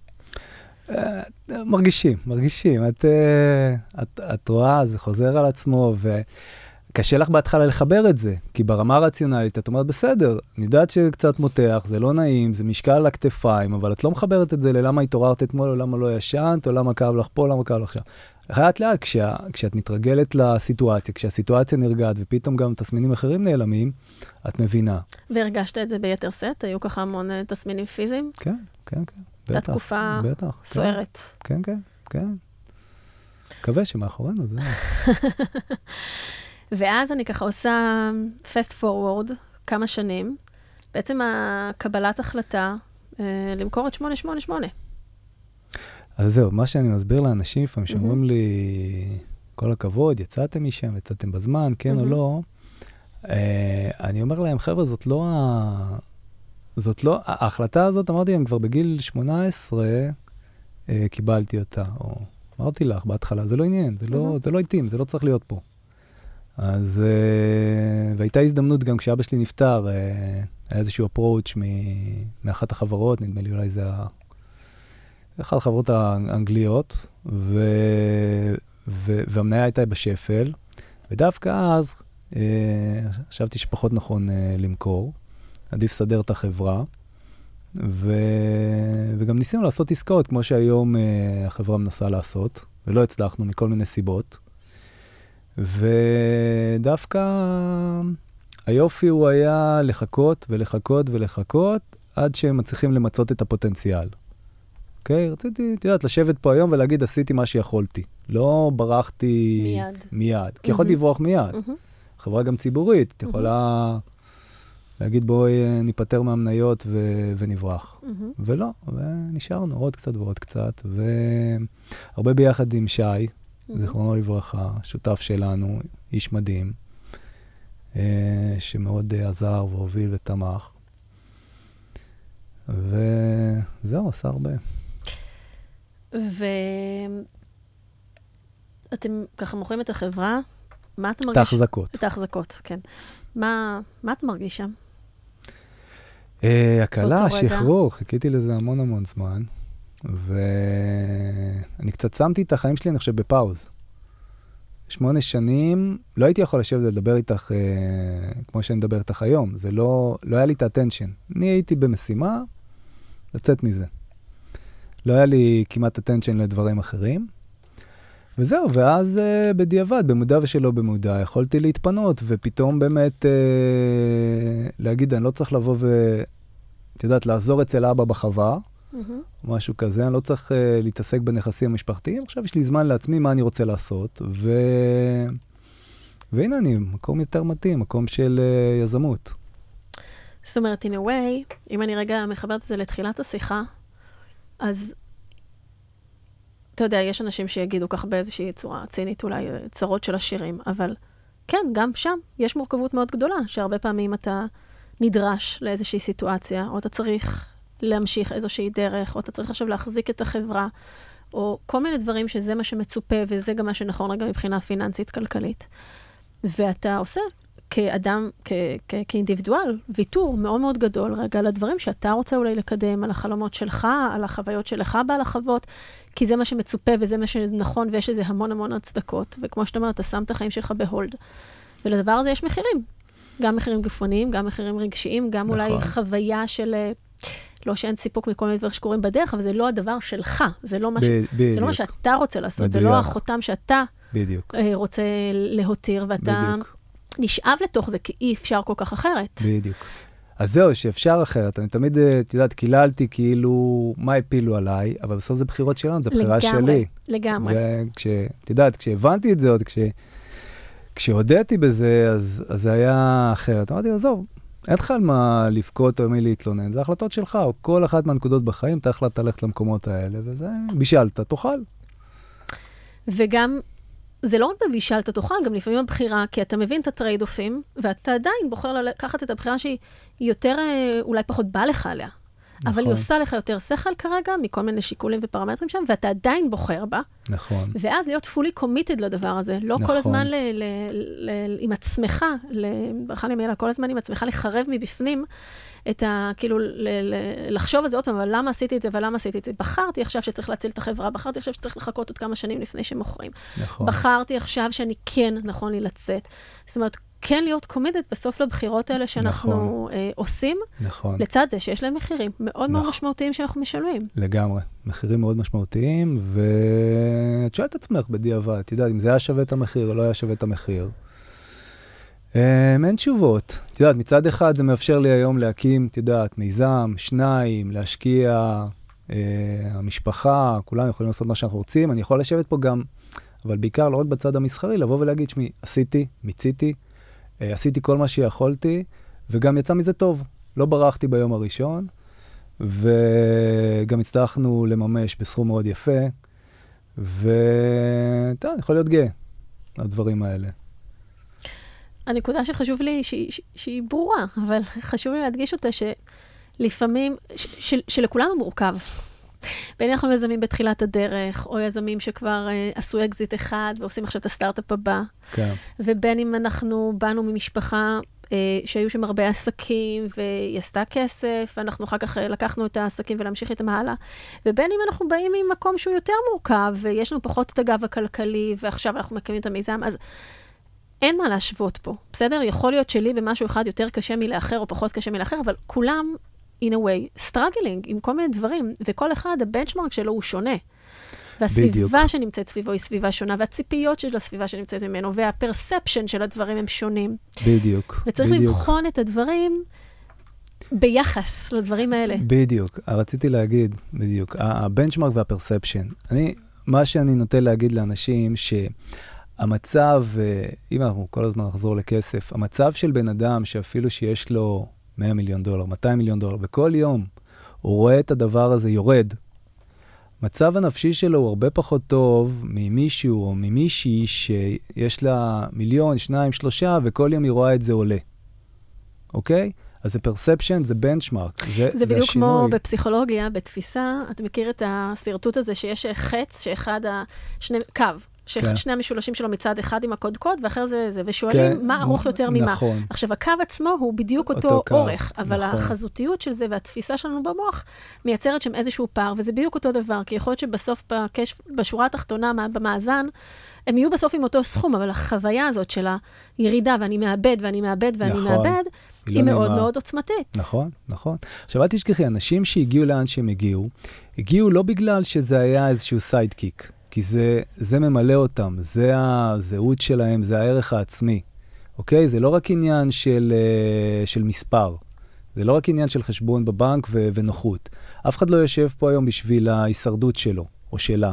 אה, מרגישים, מרגישים. את, אה, את, את רואה, זה חוזר על עצמו, וקשה לך בהתחלה לחבר את זה, כי ברמה הרציונלית את אומרת, בסדר, אני יודעת שקצת מותח, זה לא נעים, זה משקל על הכתפיים, אבל את לא מחברת את זה ללמה התעוררת אתמול, או למה לא ישנת, או למה כאב לך פה, למה כאב לך שם. לאט לאט, כשה, כשאת מתרגלת לסיטואציה, כשהסיטואציה נרגעת, ופתאום גם תסמינים אחרים נעלמים, את מבינה. והרגשת את זה ביתר שאת? היו ככה המון אה, תסמינים פיזיים? כן, כן, כן. הייתה תקופה בטח, כן. סוערת. כן, כן, כן. מקווה שמאחורינו זה... ואז אני ככה עושה fast forward כמה שנים, בעצם הקבלת החלטה אה, למכור את 888. אז זהו, מה שאני מסביר לאנשים לפעמים, שאומרים לי, כל הכבוד, יצאתם משם, יצאתם בזמן, כן או. לא, אה, אני אומר להם, חבר'ה, זאת לא, ה... זאת לא, ההחלטה הזאת, אמרתי, אני כבר בגיל 18 אה, קיבלתי אותה, או אמרתי לך בהתחלה, זה לא עניין, זה לא, זה לא התאים, זה לא צריך להיות פה. אז, אה, והייתה הזדמנות גם כשאבא שלי נפטר, אה, היה איזשהו approach מאחת החברות, נדמה לי אולי זה אחת החברות האנגליות, ו, ו, והמניה הייתה בשפל, ודווקא אז אה, חשבתי שפחות נכון אה, למכור, עדיף לסדר את החברה. ו... וגם ניסינו לעשות עסקאות, כמו שהיום uh, החברה מנסה לעשות, ולא הצלחנו מכל מיני סיבות. ודווקא היופי הוא היה לחכות ולחכות ולחכות עד שהם מצליחים למצות את הפוטנציאל. אוקיי? Okay? רציתי, את יודעת, לשבת פה היום ולהגיד, עשיתי מה שיכולתי. לא ברחתי מיד. מיד. כי יכולתי לברוח מיד. חברה גם ציבורית, את יכולה להגיד, בואי אה, ניפטר מהמניות ו- ונברח. ולא, ונשארנו עוד קצת ועוד קצת, והרבה ביחד עם שי, זיכרונו לברכה, שותף שלנו, איש מדהים, אה, שמאוד אה, עזר והוביל ותמך. וזהו, עשה הרבה. ואתם ככה מוכרים את החברה, מה אתה מרגיש? את ההחזקות. את ההחזקות, כן. מה, מה אתה מרגיש שם? אה, הקלה, שחרור, חיכיתי לזה המון המון זמן, ואני קצת שמתי את החיים שלי, אני חושב, בפאוז. שמונה שנים, לא הייתי יכול לשבת ולדבר איתך אה, כמו שאני מדבר איתך היום, זה לא, לא היה לי את האטנשן. אני הייתי במשימה, לצאת מזה. לא היה לי כמעט אטנשן לדברים אחרים. וזהו, ואז uh, בדיעבד, במודע ושלא במודע, יכולתי להתפנות, ופתאום באמת uh, להגיד, אני לא צריך לבוא ו... את יודעת, לעזור אצל אבא בחווה, mm-hmm. משהו כזה, אני לא צריך uh, להתעסק בנכסים המשפחתיים, עכשיו יש לי זמן לעצמי מה אני רוצה לעשות, ו... והנה אני, מקום יותר מתאים, מקום של uh, יזמות. זאת אומרת, in a way, אם אני רגע מחברת את זה לתחילת השיחה, אז אתה יודע, יש אנשים שיגידו ככה באיזושהי צורה צינית, אולי צרות של השירים, אבל כן, גם שם יש מורכבות מאוד גדולה, שהרבה פעמים אתה נדרש לאיזושהי סיטואציה, או אתה צריך להמשיך איזושהי דרך, או אתה צריך עכשיו להחזיק את החברה, או כל מיני דברים שזה מה שמצופה, וזה גם מה שנכון רגע מבחינה פיננסית-כלכלית. ואתה עושה כאדם, כ- כ- כאינדיבידואל, ויתור מאוד מאוד גדול רגע על הדברים שאתה רוצה אולי לקדם, על החלומות שלך, על החוויות שלך בעל החוות, כי זה מה שמצופה וזה מה שנכון ויש לזה המון המון הצדקות. וכמו שאתה אומר, אתה שם את החיים שלך בהולד. ולדבר הזה יש מחירים. גם מחירים גופניים, גם מחירים רגשיים, גם נכון. אולי חוויה של... אה, לא שאין סיפוק מכל מיני דברים שקורים בדרך, אבל זה לא הדבר שלך, זה לא מה, ש... זה לא מה שאתה רוצה לעשות, בדיוק. זה לא החותם שאתה בדיוק. אה, רוצה להותיר, ואתה בדיוק. נשאב לתוך זה, כי אי אפשר כל כך אחרת. בדיוק. אז זהו, שאפשר אחרת. אני תמיד, אה, את יודעת, קיללתי כאילו, מה הפילו עליי, אבל בסוף זה בחירות שלנו, זה בחירה לגמרי, שלי. לגמרי, לגמרי. את יודעת, כשהבנתי את זה עוד, כש, כשהודיתי בזה, אז, אז זה היה אחרת. אמרתי, עזוב, אין לך על מה לבכות או מי להתלונן, זה החלטות שלך, או כל אחת מהנקודות בחיים, אתה החלטת ללכת למקומות האלה, וזה, בישלת, תאכל. וגם זה לא רק בבישלת תאכל, גם לפעמים הבחירה, כי אתה מבין את הטרייד-אופים, ואתה עדיין בוחר לקחת את הבחירה שהיא יותר, אה, אולי פחות בא לך עליה. נכון. אבל היא. עושה לך יותר שכל כרגע, מכל מיני שיקולים ופרמטרים שם, ואתה עדיין בוחר בה. נכון. ואז להיות fully committed לדבר הזה. לא נכון. כל הזמן ל, ל, ל, ל, עם עצמך, ברכה לי מילה, כל הזמן עם עצמך לחרב מבפנים את ה... כאילו, ל, ל, לחשוב על זה עוד פעם, אבל למה עשיתי את זה ולמה עשיתי את זה? בחרתי עכשיו שצריך להציל את החברה, בחרתי עכשיו שצריך לחכות עוד כמה שנים לפני שמוכרים. נכון. בחרתי עכשיו שאני כן נכון לי לצאת. זאת אומרת, כן להיות קומידד בסוף לבחירות האלה שאנחנו נכון. אה, עושים, נכון. לצד זה שיש להם מחירים מאוד נכון. מאוד משמעותיים שאנחנו משלמים. לגמרי, מחירים מאוד משמעותיים, ואת שואלת את עצמך בדיעבד, את יודעת, אם זה היה שווה את המחיר או לא היה שווה את המחיר. Um, אין תשובות. את יודעת, מצד אחד זה מאפשר לי היום להקים, את יודעת, מיזם, שניים, להשקיע, uh, המשפחה, כולם יכולים לעשות מה שאנחנו רוצים. אני יכול לשבת פה גם, אבל בעיקר לא רק בצד המסחרי, לבוא ולהגיד, שמי, עשיתי, מיציתי, עשיתי כל מה שיכולתי, וגם יצא מזה טוב. לא ברחתי ביום הראשון, וגם הצלחנו לממש בסכום מאוד יפה, ואתה יכול להיות גאה הדברים האלה. הנקודה שחשוב לי, שהיא, שהיא ברורה, אבל חשוב לי להדגיש אותה, לפעמים, ש- ש- שלכולנו מורכב. בין אנחנו יזמים בתחילת הדרך, או יזמים שכבר אה, עשו אקזיט אחד ועושים עכשיו את הסטארט-אפ הבא, כן, ובין אם אנחנו באנו ממשפחה אה, שהיו שם הרבה עסקים, והיא עשתה כסף, ואנחנו אחר כך אה, לקחנו את העסקים ולהמשיך איתם הלאה, ובין אם אנחנו באים ממקום שהוא יותר מורכב, ויש לנו פחות את הגב הכלכלי, ועכשיו אנחנו מקיימים את המיזם, אז אין מה להשוות פה, בסדר? יכול להיות שלי במשהו אחד יותר קשה מלאחר, או פחות קשה מלאחר, אבל כולם, in a way, struggling עם כל מיני דברים, וכל אחד, הבנצ'מרק שלו הוא שונה. והסביבה בדיוק. שנמצאת סביבו היא סביבה שונה, והציפיות של הסביבה שנמצאת ממנו, והפרספשן של הדברים הם שונים. בדיוק. וצריך בדיוק. לבחון את הדברים ביחס לדברים האלה. בדיוק, רציתי להגיד, בדיוק, הבנצ'מרק והפרספשן. אני, מה שאני נוטה להגיד לאנשים, שהמצב, אה, אם אנחנו כל הזמן נחזור לכסף, המצב של בן אדם שאפילו שיש לו 100 מיליון דולר, 200 מיליון דולר, וכל יום הוא רואה את הדבר הזה יורד, מצב הנפשי שלו הוא הרבה פחות טוב ממישהו או ממישהי שיש לה מיליון, שניים, שלושה, וכל יום היא רואה את זה עולה. אוקיי? אז זה פרספשן, זה בנצ'מארק, זה, זה בדיוק כמו השינוי. בפסיכולוגיה, בתפיסה, אתה מכיר את השרטוט הזה שיש חץ, שאחד ה... שני... קו. כן. ששני המשולשים שלו מצד אחד עם הקודקוד, ואחר זה זה, ושואלים כן, מה ארוך יותר ממה. נכון. עכשיו, הקו עצמו הוא בדיוק אותו, אותו אורך, אבל נכון. החזותיות של זה והתפיסה שלנו במוח מייצרת שם איזשהו פער, וזה בדיוק אותו דבר, כי יכול להיות שבסוף, בקש, בשורה התחתונה, במאזן, הם יהיו בסוף עם אותו סכום, אבל החוויה הזאת של הירידה, ואני מאבד, ואני מאבד, ואני נכון. מאבד, היא היא לא מאוד נעימה. מאוד עוצמתית. נכון, נכון. עכשיו, אל תשכחי, אנשים שהגיעו לאן שהם הגיעו, הגיעו לא בגלל שזה היה איזשהו sidekick, כי זה, זה ממלא אותם, זה הזהות שלהם, זה הערך העצמי, אוקיי? זה לא רק עניין של, אה, של מספר, זה לא רק עניין של חשבון בבנק ו- ונוחות. אף אחד לא יושב פה היום בשביל ההישרדות שלו, או שלה.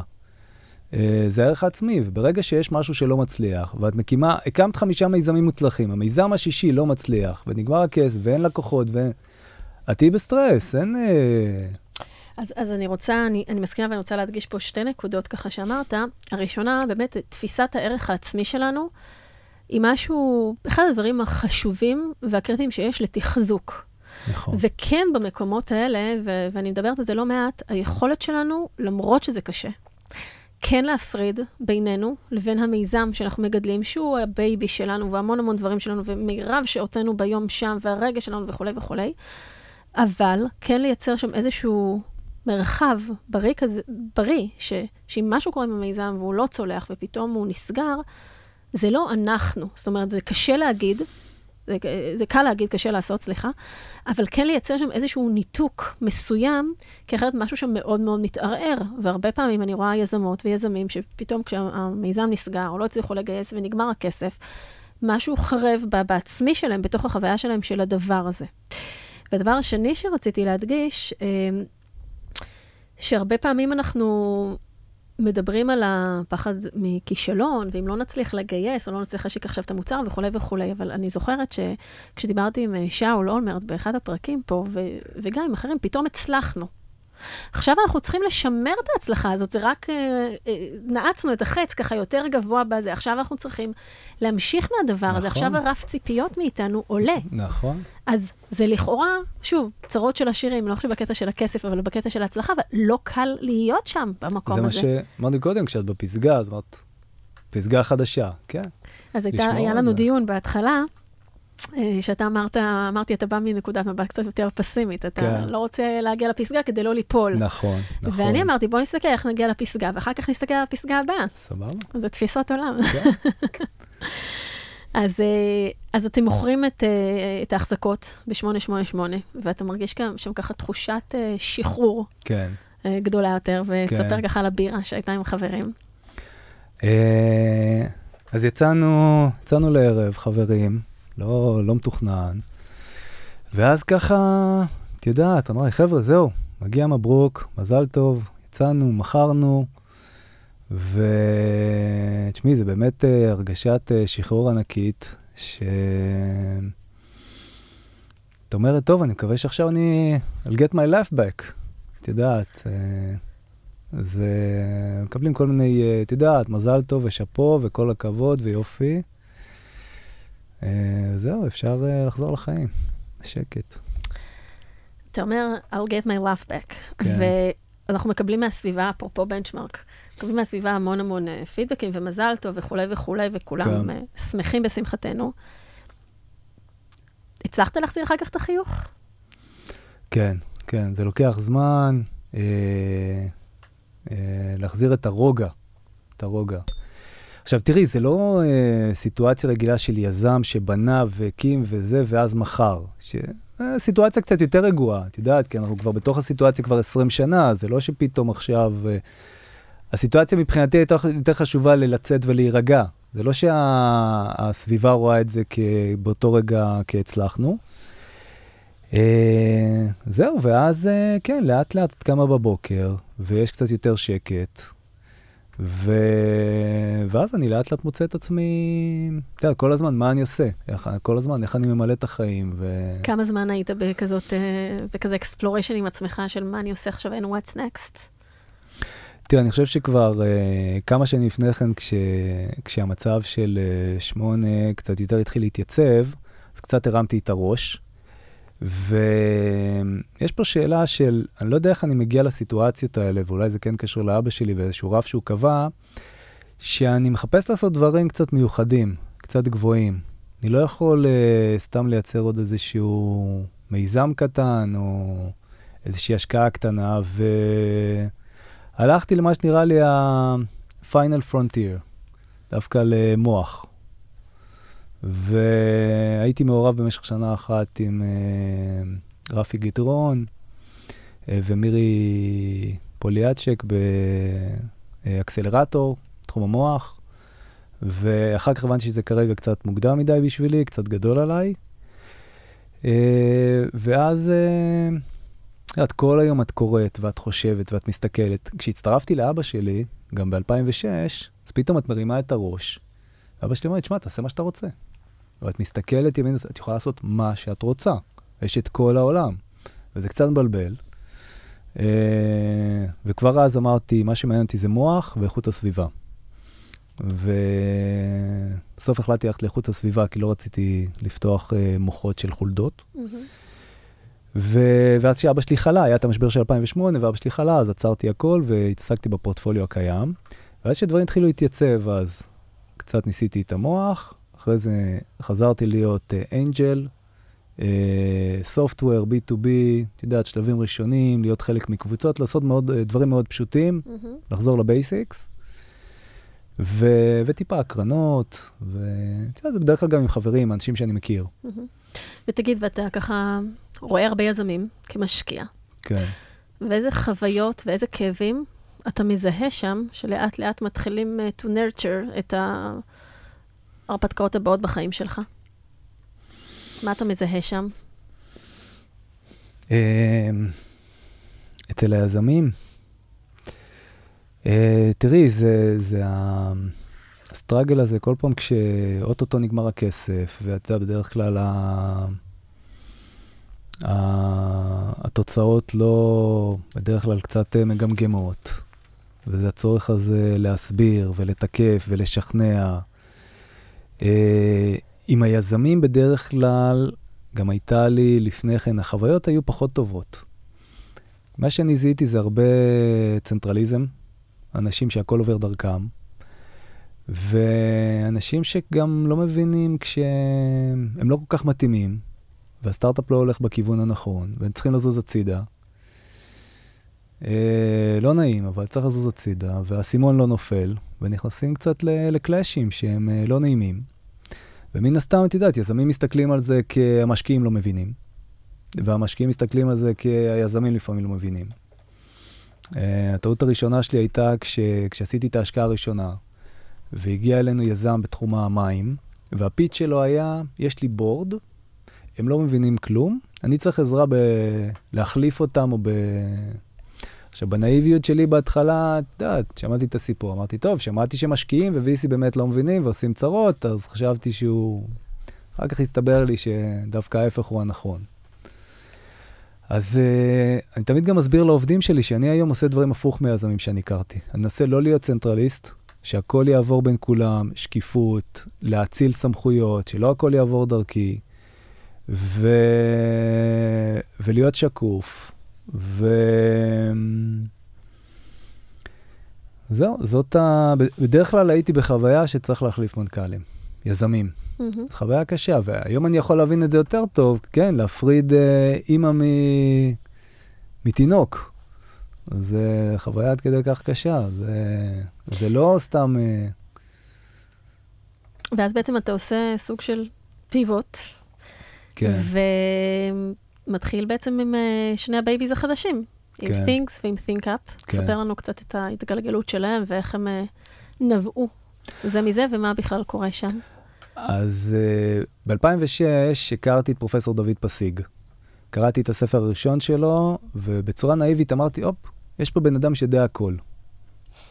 אה, זה הערך העצמי, וברגע שיש משהו שלא מצליח, ואת מקימה, הקמת חמישה מיזמים מוצלחים, המיזם השישי לא מצליח, ונגמר הכסף, ואין לקוחות, ואין... את תהיי בסטרס, אין... אז, אז אני רוצה, אני, אני מסכימה ואני רוצה להדגיש פה שתי נקודות ככה שאמרת. הראשונה, באמת, תפיסת הערך העצמי שלנו היא משהו, אחד הדברים החשובים והקריטיים שיש לתחזוק. נכון. וכן, במקומות האלה, ו- ואני מדברת על זה לא מעט, היכולת שלנו, למרות שזה קשה, כן להפריד בינינו לבין המיזם שאנחנו מגדלים, שהוא ה baby שלנו, והמון המון דברים שלנו, ומירב שעותינו ביום שם, והרגע שלנו וכולי וכולי, אבל כן לייצר שם איזשהו מרחב בריא כזה, בריא, ש, שאם משהו קורה עם המיזם והוא לא צולח ופתאום הוא נסגר, זה לא אנחנו. זאת אומרת, זה קשה להגיד, זה, זה קל להגיד, קשה לעשות, סליחה, אבל כן לייצר שם איזשהו ניתוק מסוים, כי אחרת משהו שם מאוד מאוד מתערער. והרבה פעמים אני רואה יזמות ויזמים שפתאום כשהמיזם נסגר, או לא הצליחו לגייס ונגמר הכסף, משהו חרב ב- בעצמי שלהם, בתוך החוויה שלהם של הדבר הזה. והדבר השני שרציתי להדגיש, אה, שהרבה פעמים אנחנו מדברים על הפחד מכישלון, ואם לא נצליח לגייס, או לא נצליח להשיק עכשיו את המוצר וכולי וכולי, אבל אני זוכרת שכשדיברתי עם אה, שאול אולמרט באחד הפרקים פה, ו- וגם עם אחרים, פתאום הצלחנו. עכשיו אנחנו צריכים לשמר את ההצלחה הזאת, זה רק אה, אה, נעצנו את החץ ככה יותר גבוה בזה, עכשיו אנחנו צריכים להמשיך מהדבר הזה, נכון. עכשיו הרף ציפיות מאיתנו עולה. נכון. אז זה לכאורה, שוב, צרות של עשירים, לא עכשיו בקטע של הכסף, אבל בקטע של ההצלחה, אבל לא קל להיות שם במקום זה מה הזה. שאמרתי קודם, כשאת בפסגה, אז אמרת, פסגה חדשה, כן. אז הייתה, היה לנו זה. דיון בהתחלה, שאתה אמרת, אמרתי, אתה בא מנקודת מבט קצת יותר פסימית, אתה כן. לא רוצה להגיע לפסגה כדי לא ליפול. נכון, נכון. ואני אמרתי, בוא נסתכל איך נגיע לפסגה, ואחר כך נסתכל על הפסגה הבאה. סבבה? זה תפיסות עולם. כן. אז, אה, אז אתם מוכרים את, אה, את ההחזקות ב-888, ואתה מרגיש גם שם ככה תחושת אה, שחרור כן. אה, גדולה יותר, ותספר כן. ככה על הבירה שהייתה עם חברים. אה, אז יצאנו, יצאנו לערב, חברים, לא, לא מתוכנן, ואז ככה, את יודעת, אמר לי, חבר'ה, זהו, מגיע מברוק, מזל טוב, יצאנו, מכרנו, ותשמעי, זה באמת אה, הרגשת אה, שחרור ענקית, ש... את אומרת, טוב, אני מקווה שעכשיו אני... I'll get my life back. את יודעת, אה, אז אה, מקבלים כל מיני, את יודעת, מזל טוב ושאפו וכל הכבוד ויופי. אה, זהו, אפשר אה, לחזור לחיים, בשקט. אתה אומר, I'll get my laugh back. כן. ואנחנו מקבלים מהסביבה, אפרופו בנצ'מארק, מקבלים מהסביבה המון המון אה, פידבקים ומזל טוב וכולי וכולי, וכולם כן. אה, שמחים בשמחתנו. הצלחת להחזיר אחר כך את החיוך? כן, כן, זה לוקח זמן אה, אה, להחזיר את הרוגע, את הרוגע. עכשיו, תראי, זה לא אה, סיטואציה רגילה של יזם שבנה והקים וזה, ואז מכר. ש... אה, סיטואציה קצת יותר רגועה, את יודעת, כי אנחנו כבר בתוך הסיטואציה כבר 20 שנה, זה לא שפתאום עכשיו... אה, הסיטואציה מבחינתי הייתה יותר חשובה ללצאת ולהירגע. זה לא שהסביבה רואה את זה כ... באותו רגע כהצלחנו. אה, זהו, ואז אה, כן, לאט לאט את קמה בבוקר, ויש קצת יותר שקט, ו... ואז אני לאט לאט מוצא את עצמי, אתה יודע, כל הזמן, מה אני עושה? איך, כל הזמן, איך אני ממלא את החיים, ו... כמה זמן היית בכזאת, אה, בכזה אקספלוריישן עם עצמך של מה אני עושה עכשיו and what's next? תראה, אני חושב שכבר uh, כמה שנים לפני כן, כש, כשהמצב של uh, שמונה קצת יותר התחיל להתייצב, אז קצת הרמתי את הראש. ויש פה שאלה של, אני לא יודע איך אני מגיע לסיטואציות האלה, ואולי זה כן קשור לאבא שלי באיזשהו רף שהוא קבע, שאני מחפש לעשות דברים קצת מיוחדים, קצת גבוהים. אני לא יכול uh, סתם לייצר עוד איזשהו מיזם קטן, או איזושהי השקעה קטנה, ו... הלכתי למה שנראה לי ה-final frontier, דווקא למוח. והייתי מעורב במשך שנה אחת עם uh, רפי גיטרון uh, ומירי פוליאצ'ק באקסלרטור, תחום המוח, ואחר כך הבנתי שזה כרגע קצת מוקדם מדי בשבילי, קצת גדול עליי. Uh, ואז... את כל היום את קוראת ואת חושבת ואת מסתכלת. כשהצטרפתי לאבא שלי, גם ב-2006, אז פתאום את מרימה את הראש. ואבא שלי אומר תשמע, תעשה מה שאתה רוצה. ואת מסתכלת ימין, את יכולה לעשות מה שאת רוצה. יש את כל העולם. וזה קצת מבלבל. אה, וכבר אז אמרתי, מה שמעניין אותי זה מוח ואיכות הסביבה. ובסוף החלטתי ללכת לאיכות הסביבה, כי לא רציתי לפתוח אה, מוחות של חולדות. Mm-hmm. ו... ואז כשאבא שלי חלה, היה את המשבר של 2008, ואבא שלי חלה, אז עצרתי הכל והתעסקתי בפורטפוליו הקיים. ואז כשדברים התחילו להתייצב, אז קצת ניסיתי את המוח, אחרי זה חזרתי להיות אנג'ל, סופטוור, B2B, את יודעת, שלבים ראשונים, להיות חלק מקבוצות, לעשות מאוד, uh, דברים מאוד פשוטים, Mm-hmm. לחזור לבייסיקס, ו... וטיפה הקרנות, ואת יודעת, זה בדרך כלל גם עם חברים, אנשים שאני מכיר. Mm-hmm. ותגיד, ואתה ככה רואה הרבה יזמים כמשקיע, כן. ואיזה חוויות ואיזה כאבים אתה מזהה שם, שלאט לאט מתחילים uh, to nurture את ההרפתקאות הבאות בחיים שלך? מה אתה מזהה שם? אמ, אצל היזמים, אה, תראי, זה, זה ה struggle הזה, כל פעם כשאו-טו-טו נגמר הכסף, ואתה יודע, בדרך כלל ה... ה- התוצאות לא, בדרך כלל קצת אה, מגמגמות, וזה הצורך הזה להסביר ולתקף ולשכנע. אה, עם היזמים בדרך כלל, גם הייתה לי לפני כן, החוויות היו פחות טובות. מה שאני זיהיתי זה הרבה צנטרליזם, אנשים שהכל עובר דרכם, ואנשים שגם לא מבינים כשהם לא כל כך מתאימים, והסטארט-אפ לא הולך בכיוון הנכון, והם צריכים לזוז הצידה. אה, לא נעים, אבל צריך לזוז הצידה, והאסימון לא נופל, ונכנסים קצת לקלאשים שהם אה, לא נעימים. ומן הסתם, את יודעת, יזמים מסתכלים על זה כהמשקיעים לא מבינים, והמשקיעים מסתכלים על זה כהיזמים לפעמים לא מבינים. Uh, הטעות הראשונה שלי הייתה כש, כשעשיתי את ההשקעה הראשונה, והגיע אלינו יזם בתחום המים, והפיץ שלו היה, יש לי בורד, הם לא מבינים כלום, אני צריך עזרה בלהחליף אותם או ב... עכשיו, בנאיביות שלי בהתחלה, את יודעת, שמעתי את הסיפור, אמרתי, טוב, שמעתי שמשקיעים ו-VC באמת לא מבינים ועושים צרות, אז חשבתי שהוא... אחר כך הסתבר לי שדווקא ההפך הוא הנכון. אז uh, אני תמיד גם מסביר לעובדים שלי שאני היום עושה דברים הפוך מהיזמים שאני הכרתי. אני מנסה לא להיות צנטרליסט, שהכל יעבור בין כולם, שקיפות, להציל סמכויות, שלא הכל יעבור דרכי. ו... ולהיות שקוף. ו... זהו, זאת ה... בדרך כלל הייתי בחוויה שצריך להחליף מנכ"לים, יזמים. זו חוויה קשה, והיום אני יכול להבין את זה יותר טוב, כן, להפריד אה, אימא מ... מתינוק. זה חוויה עד כדי כך קשה, זה, זה לא סתם... אה, ואז בעצם אתה עושה סוג של פיבוט, כן, ומתחיל בעצם עם אה, שני ה babies החדשים, עם כן. Things ועם Think Up. כן. ספר לנו קצת את ההתגלגלות שלהם ואיך הם אה, נבעו זה מזה, ומה בכלל קורה שם. אז uh, ב-2006 הכרתי את פרופסור דוד פסיג. קראתי את הספר הראשון שלו, ובצורה נאיבית אמרתי, הופ, יש פה בן אדם שיודע הכל.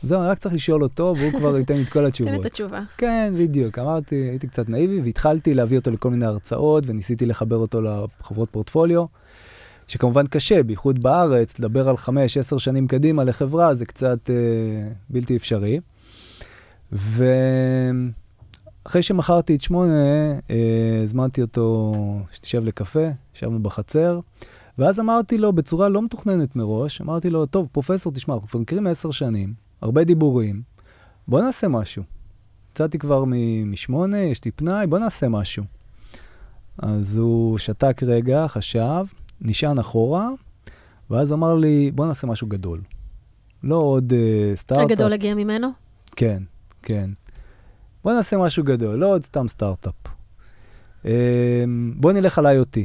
זהו, אני רק צריך לשאול אותו, והוא כבר ייתן לי את כל תן התשובות. את התשובה. כן, בדיוק. אמרתי, הייתי קצת נאיבי, והתחלתי להביא אותו לכל מיני הרצאות, וניסיתי לחבר אותו לחברות פורטפוליו, שכמובן קשה, בייחוד בארץ, לדבר על חמש, עשר שנים קדימה לחברה, זה קצת אה, בלתי אפשרי. ואחרי שמכרתי את שמונה, אה, הזמנתי אותו שנשב לקפה, ישבנו בחצר, ואז אמרתי לו, בצורה לא מתוכננת מראש, אמרתי לו, טוב, פרופסור, תשמע, אנחנו כבר מכירים עשר שנים, הרבה דיבורים, בוא נעשה משהו. יצאתי כבר משמונה, יש לי פנאי, בוא נעשה משהו. אז הוא שתק רגע, חשב, נשען אחורה, ואז אמר לי, בוא נעשה משהו גדול. לא עוד uh, סטארט-אפ. הגדול הגיע ממנו? כן, כן. בוא נעשה משהו גדול, לא עוד סתם סטארט-אפ. Um, בוא נלך על IoT.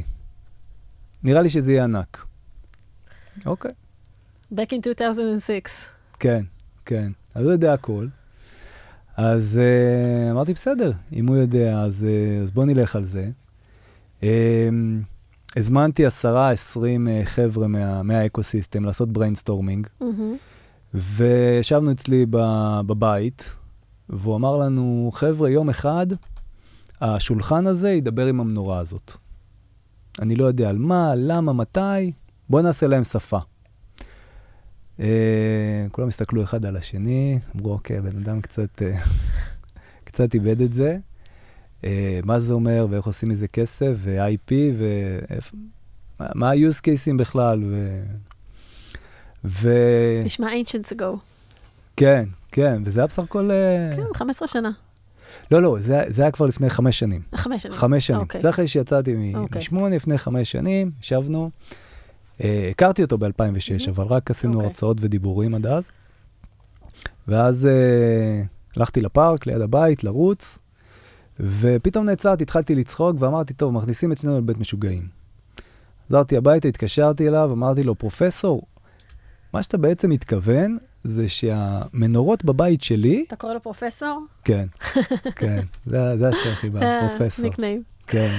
נראה לי שזה יהיה ענק. אוקיי. Back in 2006. כן, כן. אז הוא יודע הכל. אז uh, אמרתי, בסדר, אם הוא יודע, אז, uh, אז בוא נלך על זה. Um, הזמנתי עשרה, עשרים uh, חבר'ה מה, מה ecosystem לעשות brainstorming, מהמם. וישבנו אצלי ב- בבית, והוא אמר לנו, חבר'ה, יום אחד השולחן הזה ידבר עם המנורה הזאת. אני לא יודע על מה, למה, מתי, בוא נעשה להם שפה. Uh, כולם הסתכלו אחד על השני, אמרו, אוקיי, בן אדם קצת, uh, קצת איבד את זה. Uh, מה זה אומר ואיך עושים מזה כסף, ו-IP, ומה ה-use cases בכלל. ו... ו... נשמע ancients ago. כן, כן, וזה היה בסך הכל... אה, כן, 15 שנה. לא, לא, זה, זה היה כבר לפני חמש שנים. חמש שנים. חמש שנים. אוקיי. זה אחרי שיצאתי אוקיי. משמונה, לפני חמש שנים, ישבנו. אה, הכרתי אותו ב-2006, מהמם. אבל רק עשינו אוקיי. הרצאות ודיבורים עד אז. ואז אה, הלכתי לפארק ליד הבית, לרוץ, ופתאום נעצרתי, התחלתי לצחוק, ואמרתי, טוב, מכניסים את שנינו לבית משוגעים. חזרתי הביתה, התקשרתי אליו, אמרתי לו, פרופסור, מה שאתה בעצם מתכוון, זה שהמנורות בבית שלי, אתה קורא לו פרופסור? כן, כן, זה, זה השם חיבה, זה פרופסור. הניקניים. כן.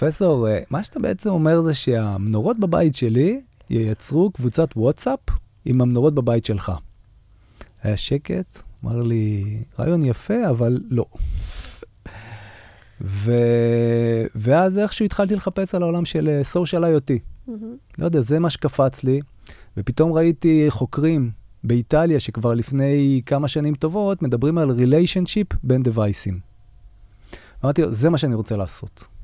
פרופסור, אה, מה שאתה בעצם אומר זה שהמנורות בבית שלי ייצרו קבוצת וואטסאפ עם המנורות בבית שלך. היה שקט, אמר לי, רעיון יפה, אבל לא. ו... ואז איכשהו התחלתי לחפש על העולם של אה, social IoT. מהמם. לא יודע, זה מה שקפץ לי, ופתאום ראיתי חוקרים באיטליה שכבר לפני כמה שנים טובות מדברים על ריליישנשיפ בין דווייסים. אמרתי לו, זה מה שאני רוצה לעשות.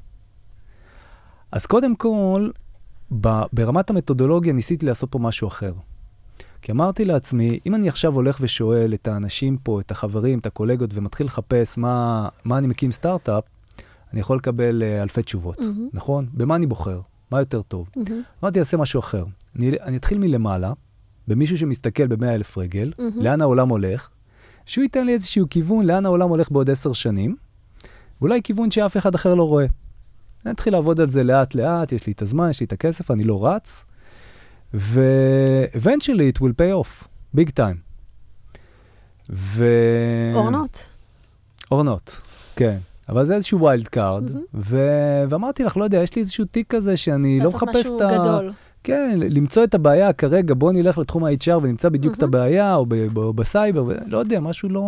אז קודם כל, ברמת המתודולוגיה ניסיתי לעשות פה משהו אחר. כי אמרתי לעצמי, אם אני עכשיו הולך ושואל את האנשים פה, את החברים, את הקולגות, ומתחיל לחפש מה, מה אני מקים סטארט-אפ, אני יכול לקבל uh, אלפי תשובות, מהמם. נכון? במה אני בוחר? מה יותר טוב? מהמם. אמרתי, אעשה משהו אחר. אני, אני אתחיל מלמעלה, במישהו שמסתכל ב-100 אלף רגל, מהמם. לאן העולם הולך, שהוא ייתן לי איזשהו כיוון לאן העולם הולך בעוד עשר שנים, ואולי כיוון שאף אחד אחר לא רואה. אני אתחיל לעבוד על זה לאט-לאט, יש לי את הזמן, יש לי את הכסף, אני לא רץ, ו-eventually it will pay off, big time. ו... אורנות. אורנות, כן. אבל זה איזשהו wild card, מהמם. ו- ואמרתי לך, לא יודע, יש לי איזשהו תיק כזה שאני לא מחפש את ה... לעשות משהו גדול. כן, למצוא את הבעיה כרגע, בוא נלך לתחום ה-HR ונמצא בדיוק את מהמם. הבעיה, או, ב- או בסייבר, לא יודע, משהו לא...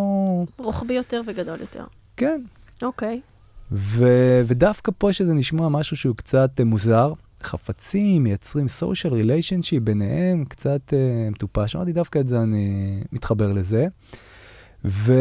רוחבי יותר וגדול יותר. כן. אוקיי. ו- ודווקא פה שזה נשמע משהו שהוא קצת אה, מוזר, חפצים מייצרים social relationship ביניהם, קצת uh, מטופש. אמרתי, דווקא את זה אני מתחבר לזה. ו...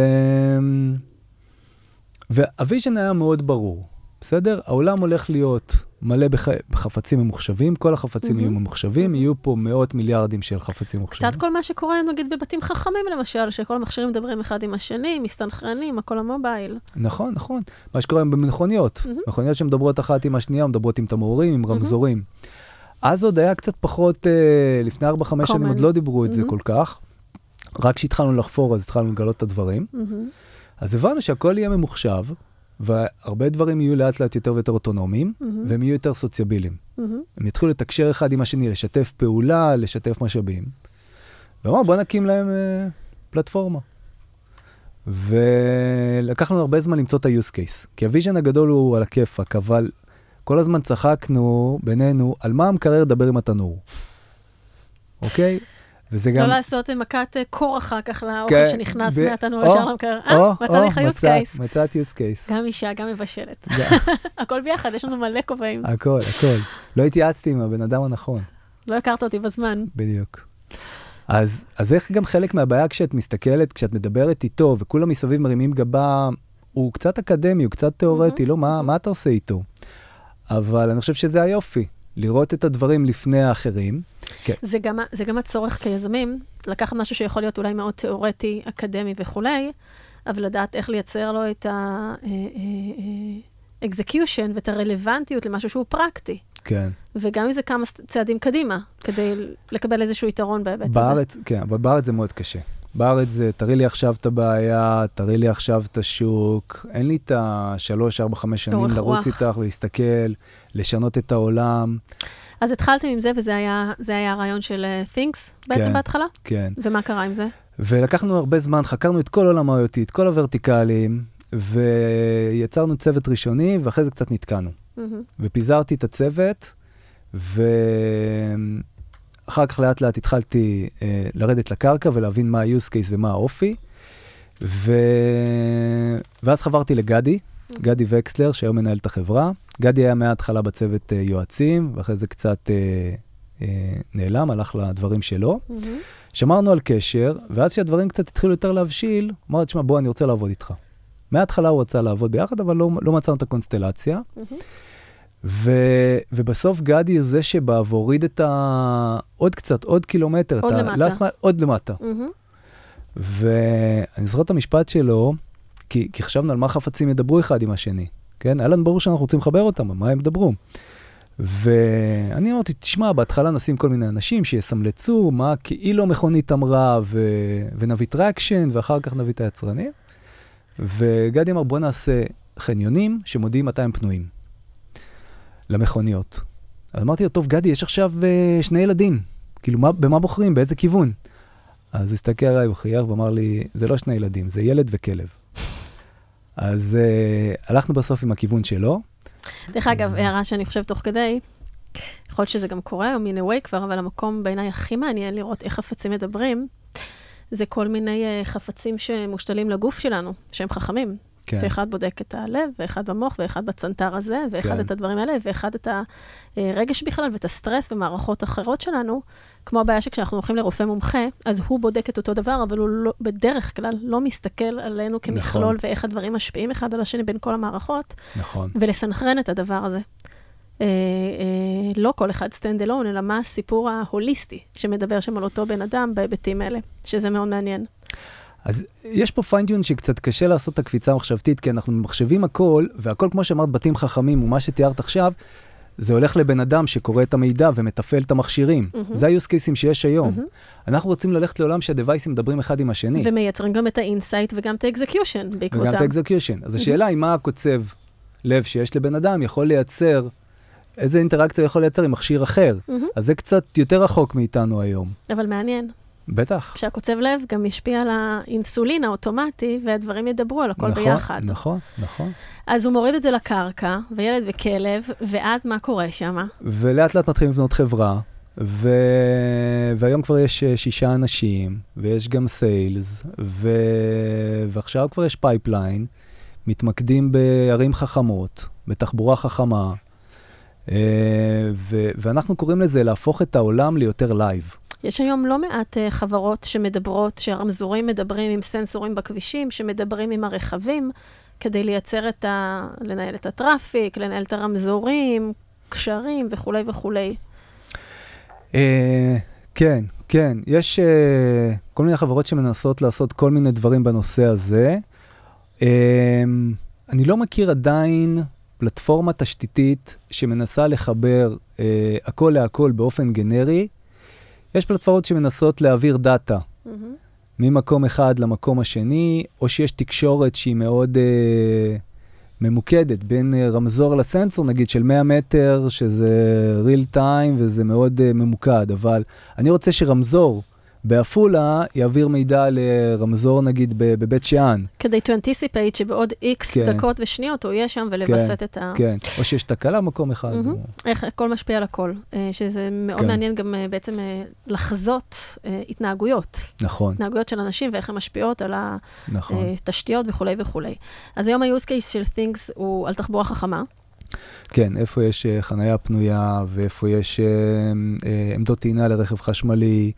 והוויז'ן היה מאוד ברור. בסדר? העולם הולך להיות מלא בח... בחפצים ממוחשבים, כל החפצים Mhm. יהיו ממוחשבים, Mhm. יהיו פה מאות מיליארדים של חפצים ממוחשבים. קצת כל מה שקורה, נגיד, בבתים חכמים, למשל, שכל המכשירים מדברים אחד עם השני, מסתנכרנים, הכל המובייל. נכון, נכון. מה שקורה היום במכוניות. Mhm. מכוניות שמדברות אחת עם השנייה, מדברות עם תמרורים, עם Mhm. רמזורים. אז עוד היה קצת פחות, אה, לפני 4-5 שנים. עוד לא דיברו את זה Mhm. כל כך. רק כשהתחלנו לחפור אז התחלנו לגלות את הדברים. מהמם. אז הבנו שהכל יהיה ממוחשב, והרבה דברים יהיו לאט לאט יותר ויותר אוטונומיים, מהמם. והם יהיו יותר סוציאביליים. מהמם. הם יתחילו לתקשר אחד עם השני, לשתף פעולה, לשתף משאבים. ואמרנו, בוא נקים להם אה, פלטפורמה. ולקח לנו הרבה זמן למצוא את ה-use case, כי ה vision הגדול הוא על הכיפאק, אבל כל הזמן צחקנו בינינו על מה המקרר דבר עם התנור, אוקיי? וזה גם... לא לעשות מכת אה, קור אחר כך לאוכל כן, שנכנס ב- מהתנור ישר למקרר. אה, מצאתי לך use case. מצאת use case. גם אישה, גם מבשלת. הכל ביחד, יש לנו מלא כובעים. הכל, הכל. לא התייעצתי עם הבן אדם הנכון. לא הכרת אותי בזמן. בדיוק. אז, אז איך גם חלק מהבעיה כשאת מסתכלת, כשאת מדברת איתו וכולם מסביב מרימים גבה, הוא קצת אקדמי, הוא קצת תיאורטי, לא, מה, מה אתה עושה איתו? אבל אני חושב שזה היופי, לראות את הדברים לפני האחרים. זה גם, זה גם הצורך כיזמים, לקחת משהו שיכול להיות אולי מאוד תיאורטי, אקדמי וכולי, אבל לדעת איך לייצר לו את ה-execution ואת הרלוונטיות למשהו שהוא פרקטי. כן. וגם אם זה כמה צעדים קדימה, כדי לקבל איזשהו יתרון בהיבט הזה. בארץ, כן, אבל בארץ זה מאוד קשה. בארץ זה, תראי לי עכשיו את הבעיה, תראי לי עכשיו את השוק, אין לי את השלוש, ארבע, חמש שנים לרוץ רוח. איתך ולהסתכל, לשנות את העולם. אז התחלתם עם זה, וזה היה, זה היה הרעיון של אה, Things בעצם כן. בהתחלה? כן. ומה קרה עם זה? ולקחנו הרבה זמן, חקרנו את כל עולם ה-IoT, את כל הוורטיקלים, ויצרנו צוות ראשוני, ואחרי זה קצת נתקענו. מהמם. ופיזרתי את הצוות, ואחר כך לאט לאט התחלתי אה, לרדת לקרקע ולהבין מה ה-use case ומה האופי. ו... ואז חברתי לגדי, גדי וקסלר, שהיום מנהל את החברה. גדי היה מההתחלה בצוות אה, יועצים, ואחרי זה קצת אה, אה, נעלם, הלך לדברים שלו. מהמם. שמרנו על קשר, ואז כשהדברים קצת התחילו יותר להבשיל, אמרתי, תשמע, בוא, אני רוצה לעבוד איתך. מההתחלה הוא רצה לעבוד ביחד, אבל לא, לא מצאנו את הקונסטלציה. ו, ובסוף גדי הוא זה שבא והוריד את ה... עוד קצת, עוד קילומטר. עוד למטה. mile, עוד למטה. מהמם. ואני זוכר את המשפט שלו, כי, כי חשבנו על מה חפצים ידברו אחד עם השני. כן? היה לנו ברור שאנחנו רוצים לחבר אותם, על מה הם ידברו. ואני אמרתי, תשמע, בהתחלה נשים כל מיני אנשים שיסמלצו מה כאילו המכונית אמרה, ו... ונביא traction, ואחר כך נביא את היצרנים. וגדי אמר, בוא נעשה חניונים שמודיעים מתי הם פנויים. למכוניות. אז אמרתי לו, טוב, גדי, יש עכשיו uh, שני ילדים. כאילו, מה, במה בוחרים? באיזה כיוון? אז הוא הסתכל עליי, הוא חייך ואמר לי, זה לא שני ילדים, זה ילד וכלב. אז uh, הלכנו בסוף עם הכיוון שלו. דרך אגב, הערה שאני חושבת תוך כדי, יכול להיות שזה גם קורה, או מן away כבר, אבל המקום בעיניי הכי מעניין לראות איך חפצים מדברים, זה כל מיני אה, חפצים שמושתלים לגוף שלנו, שהם חכמים. כן, שאחד בודק את הלב, ואחד במוח, ואחד בצנתר הזה, ואחד כן. את הדברים האלה, ואחד את הרגש בכלל, ואת הסטרס ומערכות אחרות שלנו. כמו הבעיה שכשאנחנו הולכים לרופא מומחה, אז הוא בודק את אותו דבר, אבל הוא לא, בדרך כלל לא מסתכל עלינו כמכלול, נכון. ואיך הדברים משפיעים אחד על השני בין כל המערכות. נכון. ולסנכרן את הדבר הזה. אה, אה, לא כל אחד stand alone, אלא מה הסיפור ההוליסטי שמדבר שם על אותו בן אדם בהיבטים האלה, שזה מאוד מעניין. אז יש פה פיינטיון שקצת קשה לעשות את הקפיצה המחשבתית, כי אנחנו ממחשבים הכל, והכל, כמו שאמרת, בתים חכמים, ומה שתיארת עכשיו, זה הולך לבן אדם שקורא את המידע ומתפעל את המכשירים. מהמם. זה ה-use cases שיש היום. מהמם. אנחנו רוצים ללכת לעולם שהדווייסים מדברים אחד עם השני. ומייצרים גם את ה insight וגם את ה execution וגם את בעקבותם. ה execution. אז השאלה היא מה הקוצב לב שיש לבן אדם יכול לייצר, איזה אינטראקציה הוא יכול לייצר עם מכשיר אחר. מהמם. אז זה קצת יותר רחוק מאיתנו היום. אבל מעניין. בטח. כשהקוצב לב גם ישפיע על האינסולין האוטומטי, והדברים ידברו על הכל נכון, ביחד. נכון, נכון. אז הוא מוריד את זה לקרקע, וילד וכלב, ואז מה קורה שם? ולאט לאט מתחילים לבנות חברה, ו... והיום כבר יש אה, שישה אנשים, ויש גם sales, ו... ועכשיו כבר יש pipeline, מתמקדים בערים חכמות, בתחבורה חכמה, אה, ו... ואנחנו קוראים לזה להפוך את העולם ליותר live. יש היום לא מעט uh, חברות שמדברות, שהרמזורים מדברים עם סנסורים בכבישים, שמדברים עם הרכבים, כדי לייצר את ה... לנהל את ה traffic, לנהל את הרמזורים, קשרים וכולי וכולי. אה, כן, כן. יש אה, כל מיני חברות שמנסות לעשות כל מיני דברים בנושא הזה. אה, אני לא מכיר עדיין פלטפורמה תשתיתית שמנסה לחבר אה, הכל להכל באופן גנרי. יש פלטפורמות שמנסות להעביר דאטה מהמם. ממקום אחד למקום השני, או שיש תקשורת שהיא מאוד אה, ממוקדת בין אה, רמזור לסנסור, נגיד של 100 מטר, שזה real time וזה מאוד אה, ממוקד, אבל אני רוצה שרמזור בעפולה יעביר מידע לרמזור נגיד בבית שאן, כדי to anticipate שבעוד איקס כן. דקות ושניות הוא יהיה שם ולווסת את ה... כן, או שיש תקלה במקום אחד. מהמם. או- איך הכל משפיע על הכל. אה, שזה מאוד כן. מעניין גם אה, בעצם אה, לחזות התנהגויות, נכון, התנהגויות של אנשים ואיך הן משפיעות על נכון. התשתיות וכולי וכולי. אז היום ה-use case של Things הוא על תחבורה חכמה. כן, איפה יש חנייה פנויה, ואיפה יש עמדות טעינה לרכב חשמלי,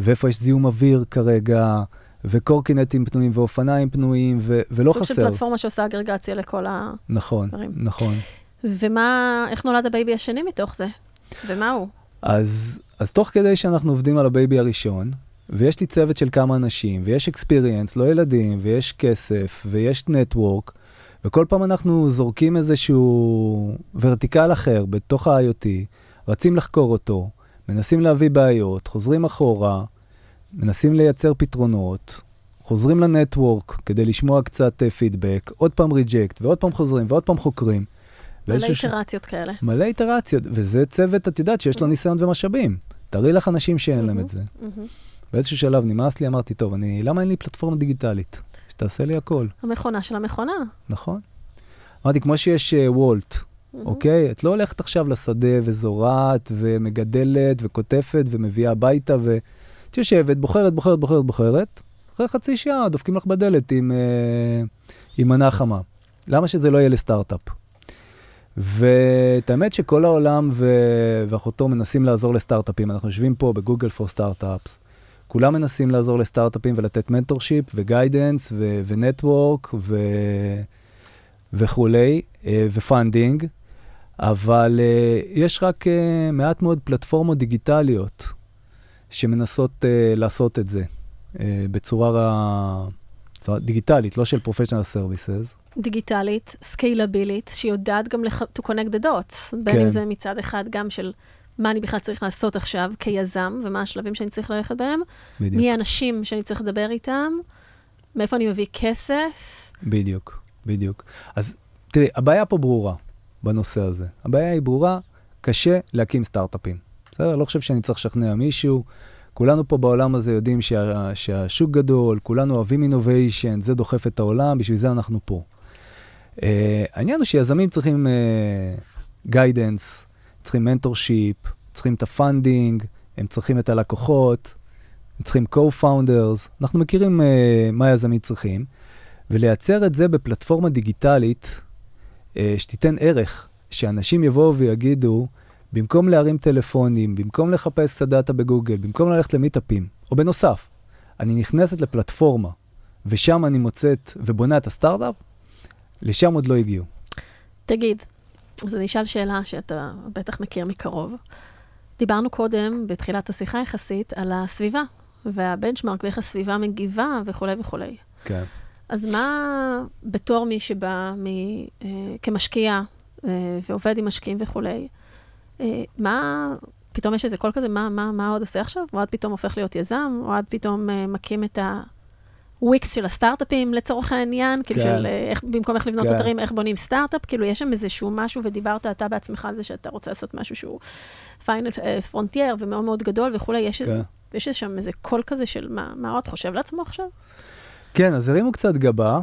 ואיפה יש זיהום אוויר כרגע, וקורקינטים פנויים ואופניים פנויים, ו- ולא סוג של חסר. פלטפורמה שעושה אגרגציה לכל ה... נכון. נכון. ומה, איך נולד ה baby השני מתוך זה? ומה הוא? אז, אז תוך כדי שאנחנו עובדים על ה baby הראשון, ויש לי צוות של כמה אנשים, ויש experience, לא ילדים, ויש כסף, ויש network, וכל פעם אנחנו זורקים איזשהו vertical אחר בתוך ה-IoT, רצים לחקור אותו, מנסים להביא בעיות, חוזרים אחורה, מנסים לייצר פתרונות, חוזרים לנטוורק כדי לשמוע קצת אה, פידבק, עוד פעם ריג'קט, ועוד פעם חוזרים, ועוד פעם חוקרים. מלא באיזשהו ש- איטרציות כאלה. מלא איטרציות, וזה צוות, את יודעת, שיש לו ניסיון ומשאבים. תראי לך אנשים שאין להם את זה. מהמם. באיזשהו שלב נמאס לי, אמרתי, טוב, אני, למה אין לי פלטפורמה דיגיטלית? שתעשה לי הכל, המכונה של המכונה. נכון? אמרתי, כמו שיש uh, וולט, אוקיי? את לא הולכת עכשיו לשדה וזורעת ומגדלת וקוטפת ומביאה הביתה ואת יושבת, בוחרת, בוחרת, בוחרת, בוחרת, אחרי חצי שעה דופקים לך בדלת עם, uh, עם מנה חמה. למה שזה לא יהיה לסטארט-אפ? ואת האמת שכל העולם ו- ואחותו מנסים לעזור לסטארט-אפים. אנחנו יושבים פה ב-Google for Startups. כולם מנסים לעזור לסטארט-אפים ולתת mentorship ו guidance ו- ו network ו- וכולי, אה, ו funding, אבל אה, יש רק אה, מעט מאוד פלטפורמות דיגיטליות שמנסות אה, לעשות את זה אה, בצורה ר- בצורה דיגיטלית, לא של professional services. דיגיטלית, סקיילבילית, שיודעת גם לח... to connect the dots. בין כן. אם זה מצד אחד גם של מה אני בכלל צריך לעשות עכשיו כיזם, ומה השלבים שאני צריך ללכת בהם, בדיוק. מי האנשים שאני צריך לדבר איתם, מאיפה אני מביא כסף. בדיוק, בדיוק. אז תראי, הבעיה פה ברורה בנושא הזה. הבעיה היא ברורה, קשה להקים סטארט-אפים. בסדר? לא חושב שאני צריך לשכנע מישהו. כולנו פה בעולם הזה יודעים שה, שהשוק גדול, כולנו אוהבים innovation, זה דוחף את העולם, בשביל זה אנחנו פה. Uh, העניין הוא שיזמים צריכים uh, צריכים mentorship, צריכים את ה funding, הם צריכים את הלקוחות, הם צריכים co-founders, אנחנו מכירים uh, מה יזמים צריכים. ולייצר את זה בפלטפורמה דיגיטלית שתיתן ערך, שאנשים יבואו ויגידו, במקום להרים טלפונים, במקום לחפש את הדאטה בגוגל, במקום ללכת למיטאפים, או בנוסף, אני נכנסת לפלטפורמה, ושם אני מוצאת ובונה את הסטארט-אפ, לשם עוד לא הגיעו. תגיד, אז אני אשאל שאלה שאתה בטח מכיר מקרוב. דיברנו קודם, בתחילת השיחה יחסית, על הסביבה, והבנצ'מרק ואיך הסביבה מגיבה וכולי וכולי. כן. אז מה, בתור מי שבא מ, אה, כמשקיע אה, ועובד עם משקיעים וכולי, אה, מה, פתאום יש איזה קול כזה, מה, מה, מה עוד עושה עכשיו? אוהד פתאום הופך להיות יזם, אוהד פתאום אה, מקים את הוויקס של הסטארט-אפים לצורך העניין, כאילו כן. של אה, איך, במקום איך לבנות כן. אתרים, איך בונים סטארט-אפ, כאילו יש שם איזשהו משהו, ודיברת אתה בעצמך על זה שאתה רוצה לעשות משהו שהוא final frontier ומאוד מאוד גדול וכולי, יש, כן. יש שם איזה קול כזה של מה, מה עוד חושב לעצמו עכשיו? כן, אז הרימו קצת גבה,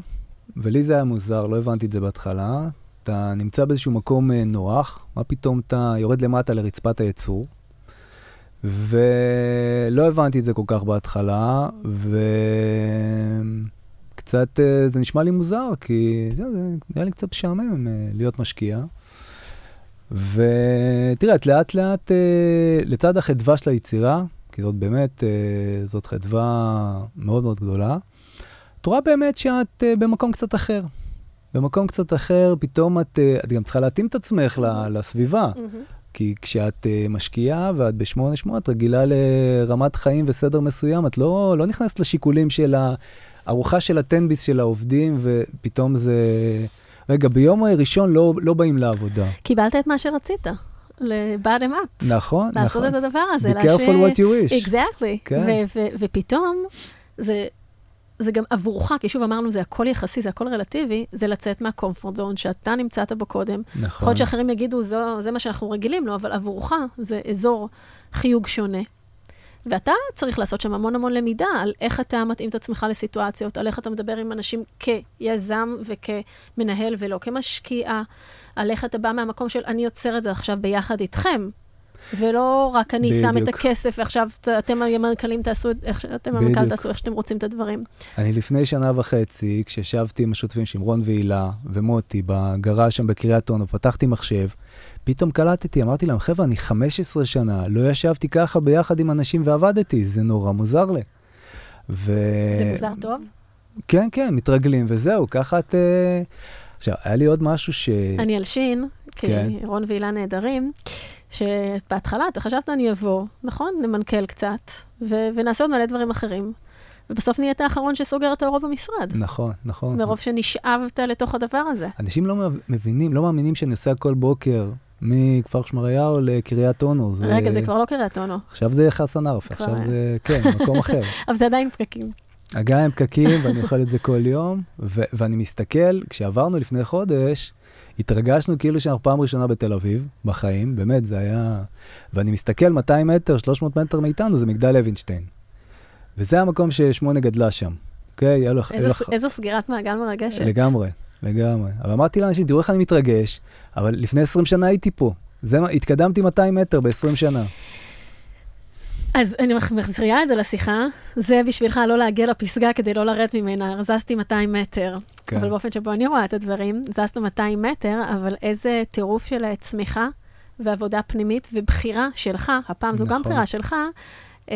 ולי זה היה מוזר, לא הבנתי את זה בהתחלה. אתה נמצא באיזשהו מקום אה, נוח, מה פתאום אתה יורד למטה לרצפת הייצור, ולא הבנתי את זה כל כך בהתחלה, וקצת, אה, זה נשמע לי מוזר, כי זה, נראה לי קצת משעמם אה, להיות משקיע. ותראה, את לאט לאט, לצד החדווה של היצירה, כי זאת באמת, זאת חדווה מאוד מאוד גדולה, רואה באמת שאת uh, במקום קצת אחר. במקום קצת אחר, פתאום את, אה, את גם צריכה להתאים את עצמך ל- לסביבה. מהמם. כי כשאת אה, משקיעה ואת ב-8-8, את רגילה לרמת חיים וסדר מסוים, את לא, לא נכנסת לשיקולים של הארוחה של הטנביס של העובדים, ופתאום זה... רגע, ביום ראשון לא, לא באים לעבודה. קיבלת את מה שרצית, ל-bottom up. נכון, לעשות נכון. את הדבר הזה. Be careful what you wish. exactly. כן. ופתאום, זה, זה גם עבורך, כי שוב אמרנו, זה הכל יחסי, זה הכל רלטיבי, זה לצאת מהקומפורט זון שאתה נמצאת בו קודם. יכול נכון. להיות שאחרים יגידו, זו, זה מה שאנחנו רגילים לו, אבל עבורך זה אזור חיוג שונה. ואתה צריך לעשות שם המון המון למידה על איך אתה מתאים את עצמך לסיטואציות, על איך אתה מדבר עם אנשים כיזם וכמנהל ולא כמשקיע, על איך אתה בא מהמקום של אני יוצר את זה עכשיו ביחד איתכם, ולא רק אני שם את בדיוק. הכסף ועכשיו אתם המנכ"לים תעשו, את- איך ש- אתם המנכ"ל בדיוק. תעשו איך שאתם רוצים את הדברים. אני לפני שנה וחצי, כשישבתי עם השותפים שמרון והילה ומוטי בגראז' שם בקריית אונו, פתחתי מחשב, פתאום קלטתי, אמרתי להם, חבר'ה, אני 15 שנה, לא ישבתי ככה ביחד עם אנשים ועבדתי, זה נורא מוזר לי. ו... זה מוזר טוב? כן, כן, מתרגלים, וזהו, ככה את... אה, עכשיו, היה לי עוד משהו ש... אני אלשין, כי כן. רון והילה נהדרים, שבהתחלה אתה חשבת אני אבוא, נכון? נמנכ"ל קצת, ו- ונעשה עוד מלא דברים אחרים. ובסוף נהיית האחרון שסוגר את האורות במשרד, נכון, נכון. מרוב שנשאבת לתוך הדבר הזה. אנשים לא מבינים, לא מאמינים שאני נוסע כל בוקר מכפר שמריהו לקריית אונו. זה... רגע, זה כבר לא קריית אונו, עכשיו זה חסן כבר עכשיו היה. זה, כן, מקום אחר. אבל זה עדיין פקקים. עם פקקים, ואני אוכל את זה כל יום, ו- ואני מסתכל, כשעברנו לפני חודש, התרגשנו כאילו שאנחנו פעם ראשונה בתל אביב, בחיים, באמת, זה היה... ואני מסתכל 200 מטר, 300 מטר מאיתנו, זה מגדל לוינשטיין. וזה המקום ששמונה גדלה שם, אוקיי? היה איזו, לו- איזו סגירת מעגל מרגשת. לגמרי, לגמרי. אבל אמרתי לאנשים, תראו איך אני מתרגש, אבל לפני 20 שנה הייתי פה. זה מה, התקדמתי 200 מטר ב-20 שנה. אז אני מח- מחזירה את זה לשיחה, זה בשבילך לא להגיע לפסגה כדי לא לרדת ממנה, זזתי 200 מטר. כן. אבל באופן שבו אני רואה את הדברים, זזנו 200 מטר, אבל איזה טירוף של אה, צמיחה ועבודה פנימית ובחירה שלך, הפעם זו גם נכון. בחירה שלך, אה,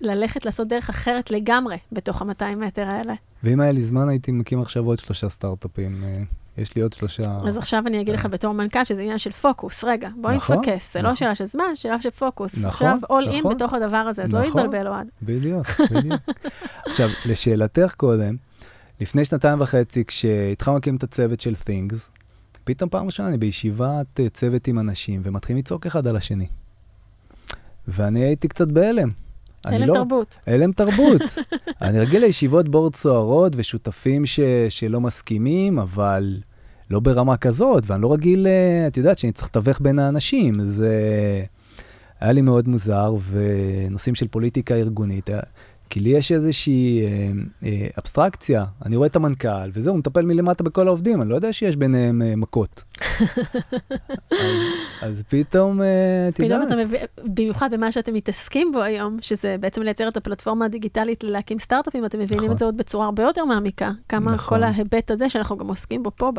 ללכת לעשות דרך אחרת לגמרי בתוך ה-200 מטר האלה. ואם היה לי זמן, הייתי מקים עכשיו עוד שלושה סטארט-אפים. אה, יש לי עוד שלושה... אז עכשיו אני אגיד לך בתור מנכ"ל שזה עניין של פוקוס. רגע, בוא נכון, נתפקס, זה לא נכון. שאלה של זמן, שאלה של פוקוס. נכון, עכשיו in נכון. בתוך הדבר הזה, אז לא נכון. להתבלבל אוהד. בדיוק, בדיוק. עכשיו, לשאלתך קודם, לפני שנתיים וחצי, כשהתחלנו להקים את הצוות של Things, פתאום פעם ראשונה אני בישיבת אה, צוות עם אנשים, ומתחילים לצעוק אחד על השני. ואני הייתי קצת בהלם. אני הלם לא- תרבות. הלם תרבות. אני רגיל לישיבות בורד סוערות ושותפים ש... שלא מסכימים, אבל לא ברמה כזאת, ואני לא רגיל, אה, את יודעת, שאני צריך לתווך בין האנשים. זה היה לי מאוד מוזר, ונושאים של פוליטיקה ארגונית. כי לי יש איזושהי אה, אה, אבסטרקציה, אני רואה את המנכ"ל, וזהו, הוא מטפל מלמטה בכל העובדים, אני לא יודע שיש ביניהם אה, מכות. אז, אז פתאום, אה, את פתאום אתה מבין, במיוחד במה שאתם מתעסקים בו היום, שזה בעצם לייצר את הפלטפורמה הדיגיטלית להקים סטארט-אפים, אתם מבינים נכון. את זה עוד בצורה הרבה יותר מעמיקה. כמה נכון. כל ההיבט הזה, שאנחנו גם עוסקים בו פה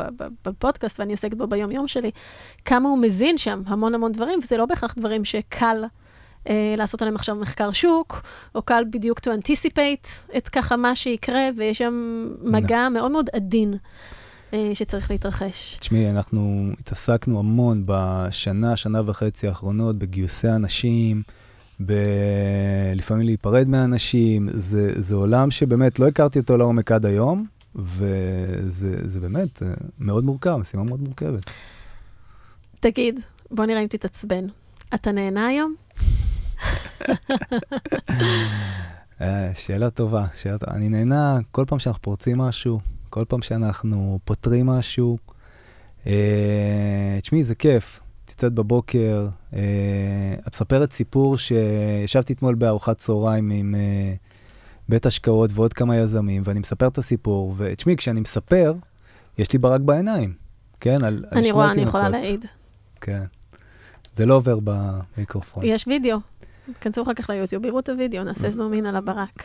בפודקאסט, ואני עוסקת בו ביום-יום שלי, כמה הוא מזין שם המון המון דברים, וזה לא בהכרח דברים שקל אה, לעשות עליהם עכשיו מחקר שוק, או קל בדיוק to anticipate את ככה מה שיקרה, ויש שם מגע מאוד מאוד עדין אה, שצריך להתרחש. תשמעי, אנחנו התעסקנו המון בשנה, שנה וחצי האחרונות בגיוסי אנשים, ב... לפעמים להיפרד מאנשים. זה, זה עולם שבאמת לא הכרתי אותו לעומק עד היום, וזה זה באמת אה, מאוד מורכב, משימה מאוד מורכבת. תגיד, בוא נראה אם תתעצבן. אתה נהנה היום? אה, שאלה טובה, שאלה טובה. אני נהנה כל פעם שאנחנו פורצים משהו, כל פעם שאנחנו פותרים משהו. אה, תשמעי, זה כיף. את יוצאת בבוקר, אה, את מספרת סיפור שישבתי אתמול בארוחת צהריים עם בית השקעות ועוד כמה יזמים, ואני מספר את הסיפור, ותשמעי, כשאני מספר, יש לי ברק בעיניים, כן? על, על אני שני רואה, אני יכולה. להעיד. כן. זה לא עובר במיקרופון. יש וידאו. כנסו אחר כך ליוטיוב, יראו את הוידאו, נעשה זום אין על הברק.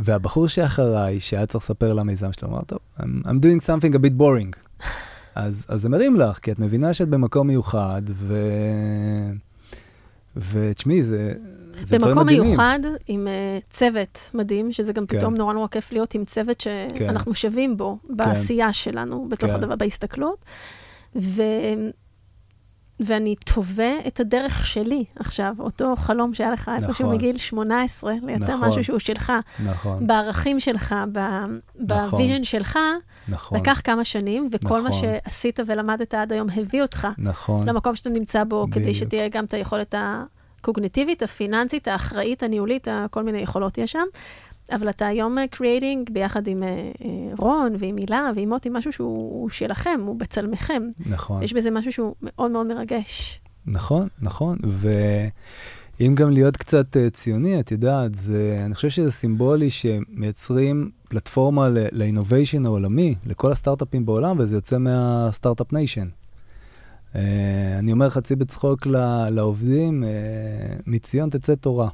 והבחור שאחריי, שהיה צריך לספר על המיזם שלו, אמר, טוב, I'm, I'm doing something a bit boring. אז, אז זה מרים לך, כי את מבינה שאת במקום מיוחד, ו... ותשמעי, זה, זה במקום. מיוחד, עם uh, צוות מדהים, שזה גם כן. פתאום נורא נורא כיף להיות עם צוות שאנחנו שווים בו, בעשייה שלנו, בתוך כן. הדבר, בהסתכלות. ו... ואני טובע את הדרך שלי עכשיו, אותו חלום שהיה לך איפשהו נכון. מגיל 18, לייצר נכון. משהו שהוא שלך, נכון, בערכים שלך, ב- נכון. ב vision שלך, נכון, לקח כמה שנים, וכל מה נכון. שעשית ולמדת עד היום הביא אותך נכון, למקום שאתה נמצא בו, כדי בדיוק. שתהיה גם את היכולת הקוגניטיבית, הפיננסית, האחראית, הניהולית, כל מיני יכולות יש שם. אבל אתה היום creating ביחד עם אה, אה, רון ועם הילה ועם מוטי, משהו שהוא הוא שלכם, הוא בצלמכם. נכון. יש בזה משהו שהוא מאוד מאוד מרגש. נכון, נכון, ואם גם להיות קצת אה, ציוני, את יודעת, זה, אני חושב שזה סימבולי שמייצרים פלטפורמה ל innovation העולמי, לכל הסטארט-אפים בעולם, וזה יוצא מה startup nation. אני אומר חצי בצחוק ל- לעובדים, אה, מציון תצא תורה.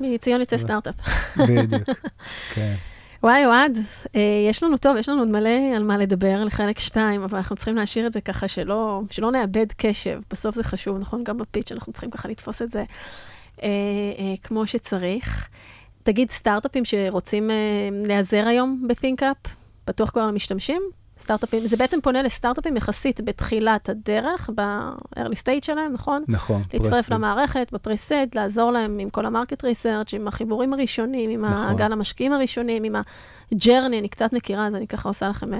מציון יצא סטארט-אפ. בדיוק, כן. וואי, אוהד, אה, יש לנו טוב, יש לנו עוד מלא על מה לדבר לחלק שתיים, אבל אנחנו צריכים להשאיר את זה ככה שלא, שלא נאבד קשב. בסוף זה חשוב, נכון? גם בפיץ' אנחנו צריכים ככה לתפוס את זה אה, אה, כמו שצריך. תגיד, סטארט-אפים שרוצים אה, להיעזר היום ב-ThinkUp, פתוח כבר למשתמשים? סטארט-אפים, זה בעצם פונה לסטארט-אפים יחסית בתחילת הדרך, ב-early stage שלהם, נכון? נכון. להצטרף פרסי. למערכת, בפרסד, לעזור להם עם כל המרקט ריסרצ', עם החיבורים הראשונים, עם נכון. הגל המשקיעים הראשונים, עם ה journey, אני קצת מכירה, אז אני ככה עושה לכם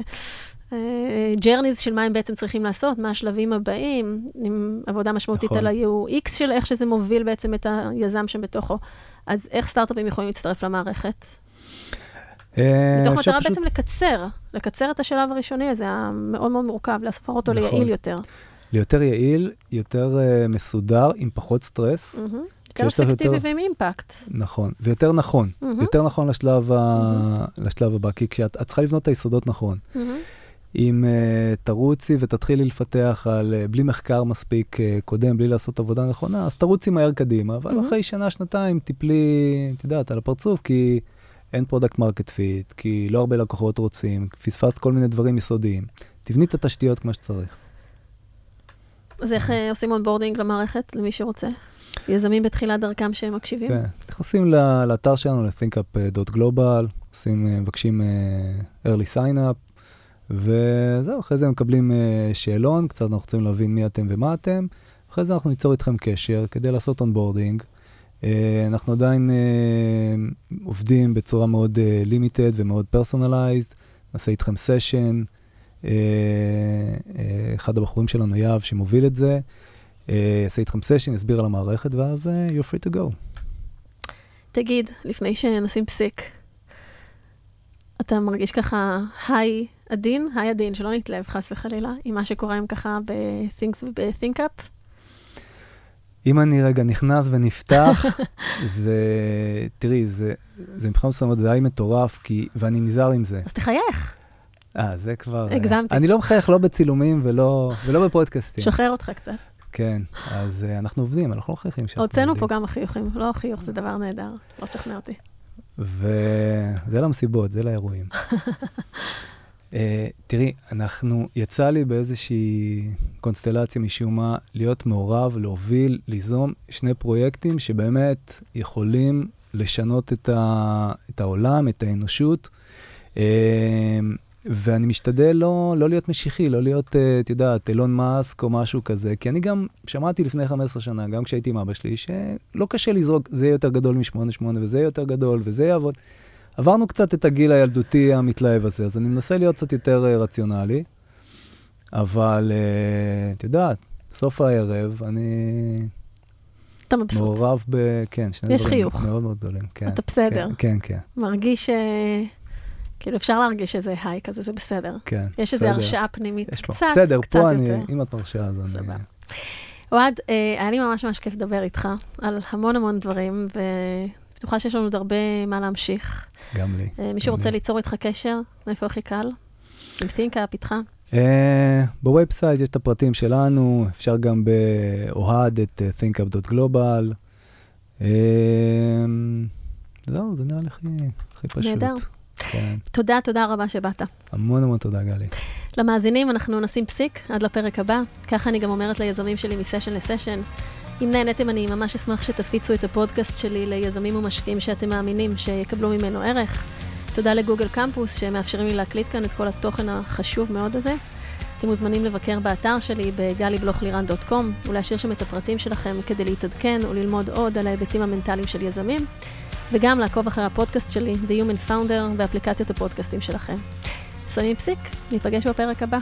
journeys של מה הם בעצם צריכים לעשות, מה השלבים הבאים, עם עבודה משמעותית נכון. על ה-UX של איך שזה מוביל בעצם את היזם שבתוכו. אז איך סטארט-אפים יכולים להצטרף למערכת? אה, מתוך מטרה פשוט- בעצם לקצר, לקצר את השלב הראשוני הזה, המאוד מאוד מורכב, להפוך אותו נכון. ליעיל יותר. ליותר יעיל, יותר אה, מסודר, עם פחות סטרס. מהמם. יותר אפקטיבי יותר- ועם impact. נכון, ויותר נכון. מהמם. יותר נכון לשלב, ה... לשלב הבא, כי כשאת את צריכה לבנות את היסודות נכון. מהמם. אם uh, תרוצי ותתחילי לפתח על, uh, בלי מחקר מספיק uh, קודם, בלי לעשות עבודה נכונה, אז תרוצי מהר קדימה, אבל מהמם. אחרי שנה, שנתיים תיפלי, את יודעת, על הפרצוף, כי אין product market fit, כי לא הרבה לקוחות רוצים, פספסת כל מיני דברים יסודיים. תבני את התשתיות כמו שצריך. אז איך אה, עושים onboarding למערכת, למי שרוצה? יזמים בתחילת דרכם שהם מקשיבים? כן, נכנסים לאתר שלנו, ל-thinkup.global, עושים, אה, מבקשים אה, early sign up, וזהו, אחרי זה מקבלים אה, שאלון, קצת אנחנו רוצים להבין מי אתם ומה אתם, אחרי זה אנחנו ניצור איתכם קשר כדי לעשות onboarding. אה, אנחנו עדיין אה, עובדים בצורה מאוד limited ומאוד personalized, נעשה איתכם session, אחד הבחורים שלנו, יהב, שמוביל את זה, אה, יעשה איתכם session, יסביר על המערכת, ואז אה, you're free to go. תגיד, לפני שנשים פסיק, אתה מרגיש ככה היי עדין, היי עדין, שלא נתלהב חס וחלילה, עם מה שקורה עם ככה ב-Things וב-ThinkUp? אם אני רגע נכנס ונפתח, זה, תראי, זה, זה מבחינת מסוימות, זה די מטורף, כי, ואני נזהר עם זה. אז תחייך, אה, זה כבר... אה, הגזמתי. אני לא מחייך לא בצילומים ולא, ולא בפודקאסטים. שחרר אותך קצת. כן, אז uh, אנחנו עובדים, אנחנו לא מחייכים שאנחנו הוצאנו עובדים. פה גם החיוכים, לא חיוך זה דבר נהדר, לא תשכנע אותי. וזה למסיבות, זה לאירועים. uh, תראי, אנחנו, יצא לי באיזושהי קונסטלציה משום מה להיות מעורב, להוביל, ליזום שני פרויקטים שבאמת יכולים לשנות את, ה, את העולם, את האנושות. Uh, ואני משתדל לא, לא להיות משיחי, לא להיות, אה, את יודעת, אילון מאסק או משהו כזה, כי אני גם שמעתי לפני 15 שנה, גם כשהייתי עם אבא שלי, שלא קשה לזרוק, זה יהיה יותר גדול מ-8-8 וזה יהיה יותר גדול וזה יעבוד. עברנו קצת את הגיל הילדותי המתלהב הזה, אז אני מנסה להיות קצת יותר אה, רציונלי, אבל אה, את יודעת, סוף הערב אני אתה מבסוט, מעורב ב... כן, שני יש דברים חיוך. מאוד מאוד גדולים. כן, אתה בסדר. כן, כן, מרגיש, אה, כאילו אפשר להרגיש איזה היי כזה, זה בסדר. כן. יש איזו בסדר. הרשאה פנימית, יש פה, קצת, בסדר, קצת פה אני, יותר. אם את מרשה, אז אני... סבבה. אוהד, היה לי ממש ממש כיף לדבר איתך על המון המון דברים, ובטוחה שיש לנו עוד הרבה מה להמשיך. גם לי. אה, מי שרוצה לי. ליצור איתך קשר, איפה הכי קל? עם ThinkUp, איתך? אה, ב website יש את הפרטים שלנו, אפשר גם ב-ohad at אה, thinkup.global. זהו, זה נראה לי הכי הכי פשוט. נהדר. כן. תודה, תודה רבה שבאת. המון המון תודה, גלי. למאזינים, אנחנו נשים פסיק עד לפרק הבא. ככה אני גם אומרת ליזמים שלי מסשן לסשן. אם נהניתם, אני ממש אשמח שתפיצו את הפודקאסט שלי ליזמים ומשקיעים שאתם מאמינים שיקבלו ממנו ערך. תודה לגוגל קמפוס שמאפשרים לי להקליט כאן את כל התוכן החשוב מאוד הזה. אתם מוזמנים לבקר באתר שלי בגלי-בלוך-לירן.קום ולהשאיר שם את הפרטים שלכם כדי להתעדכן וללמוד עוד על ההיבטים המנטליים של יזמים, וגם לעקוב אחרי הפודקאסט שלי, The Human Founder, ואפליקציות הפודקאסטים שלכם. שמים פסיק, ניפגש בפרק הבא.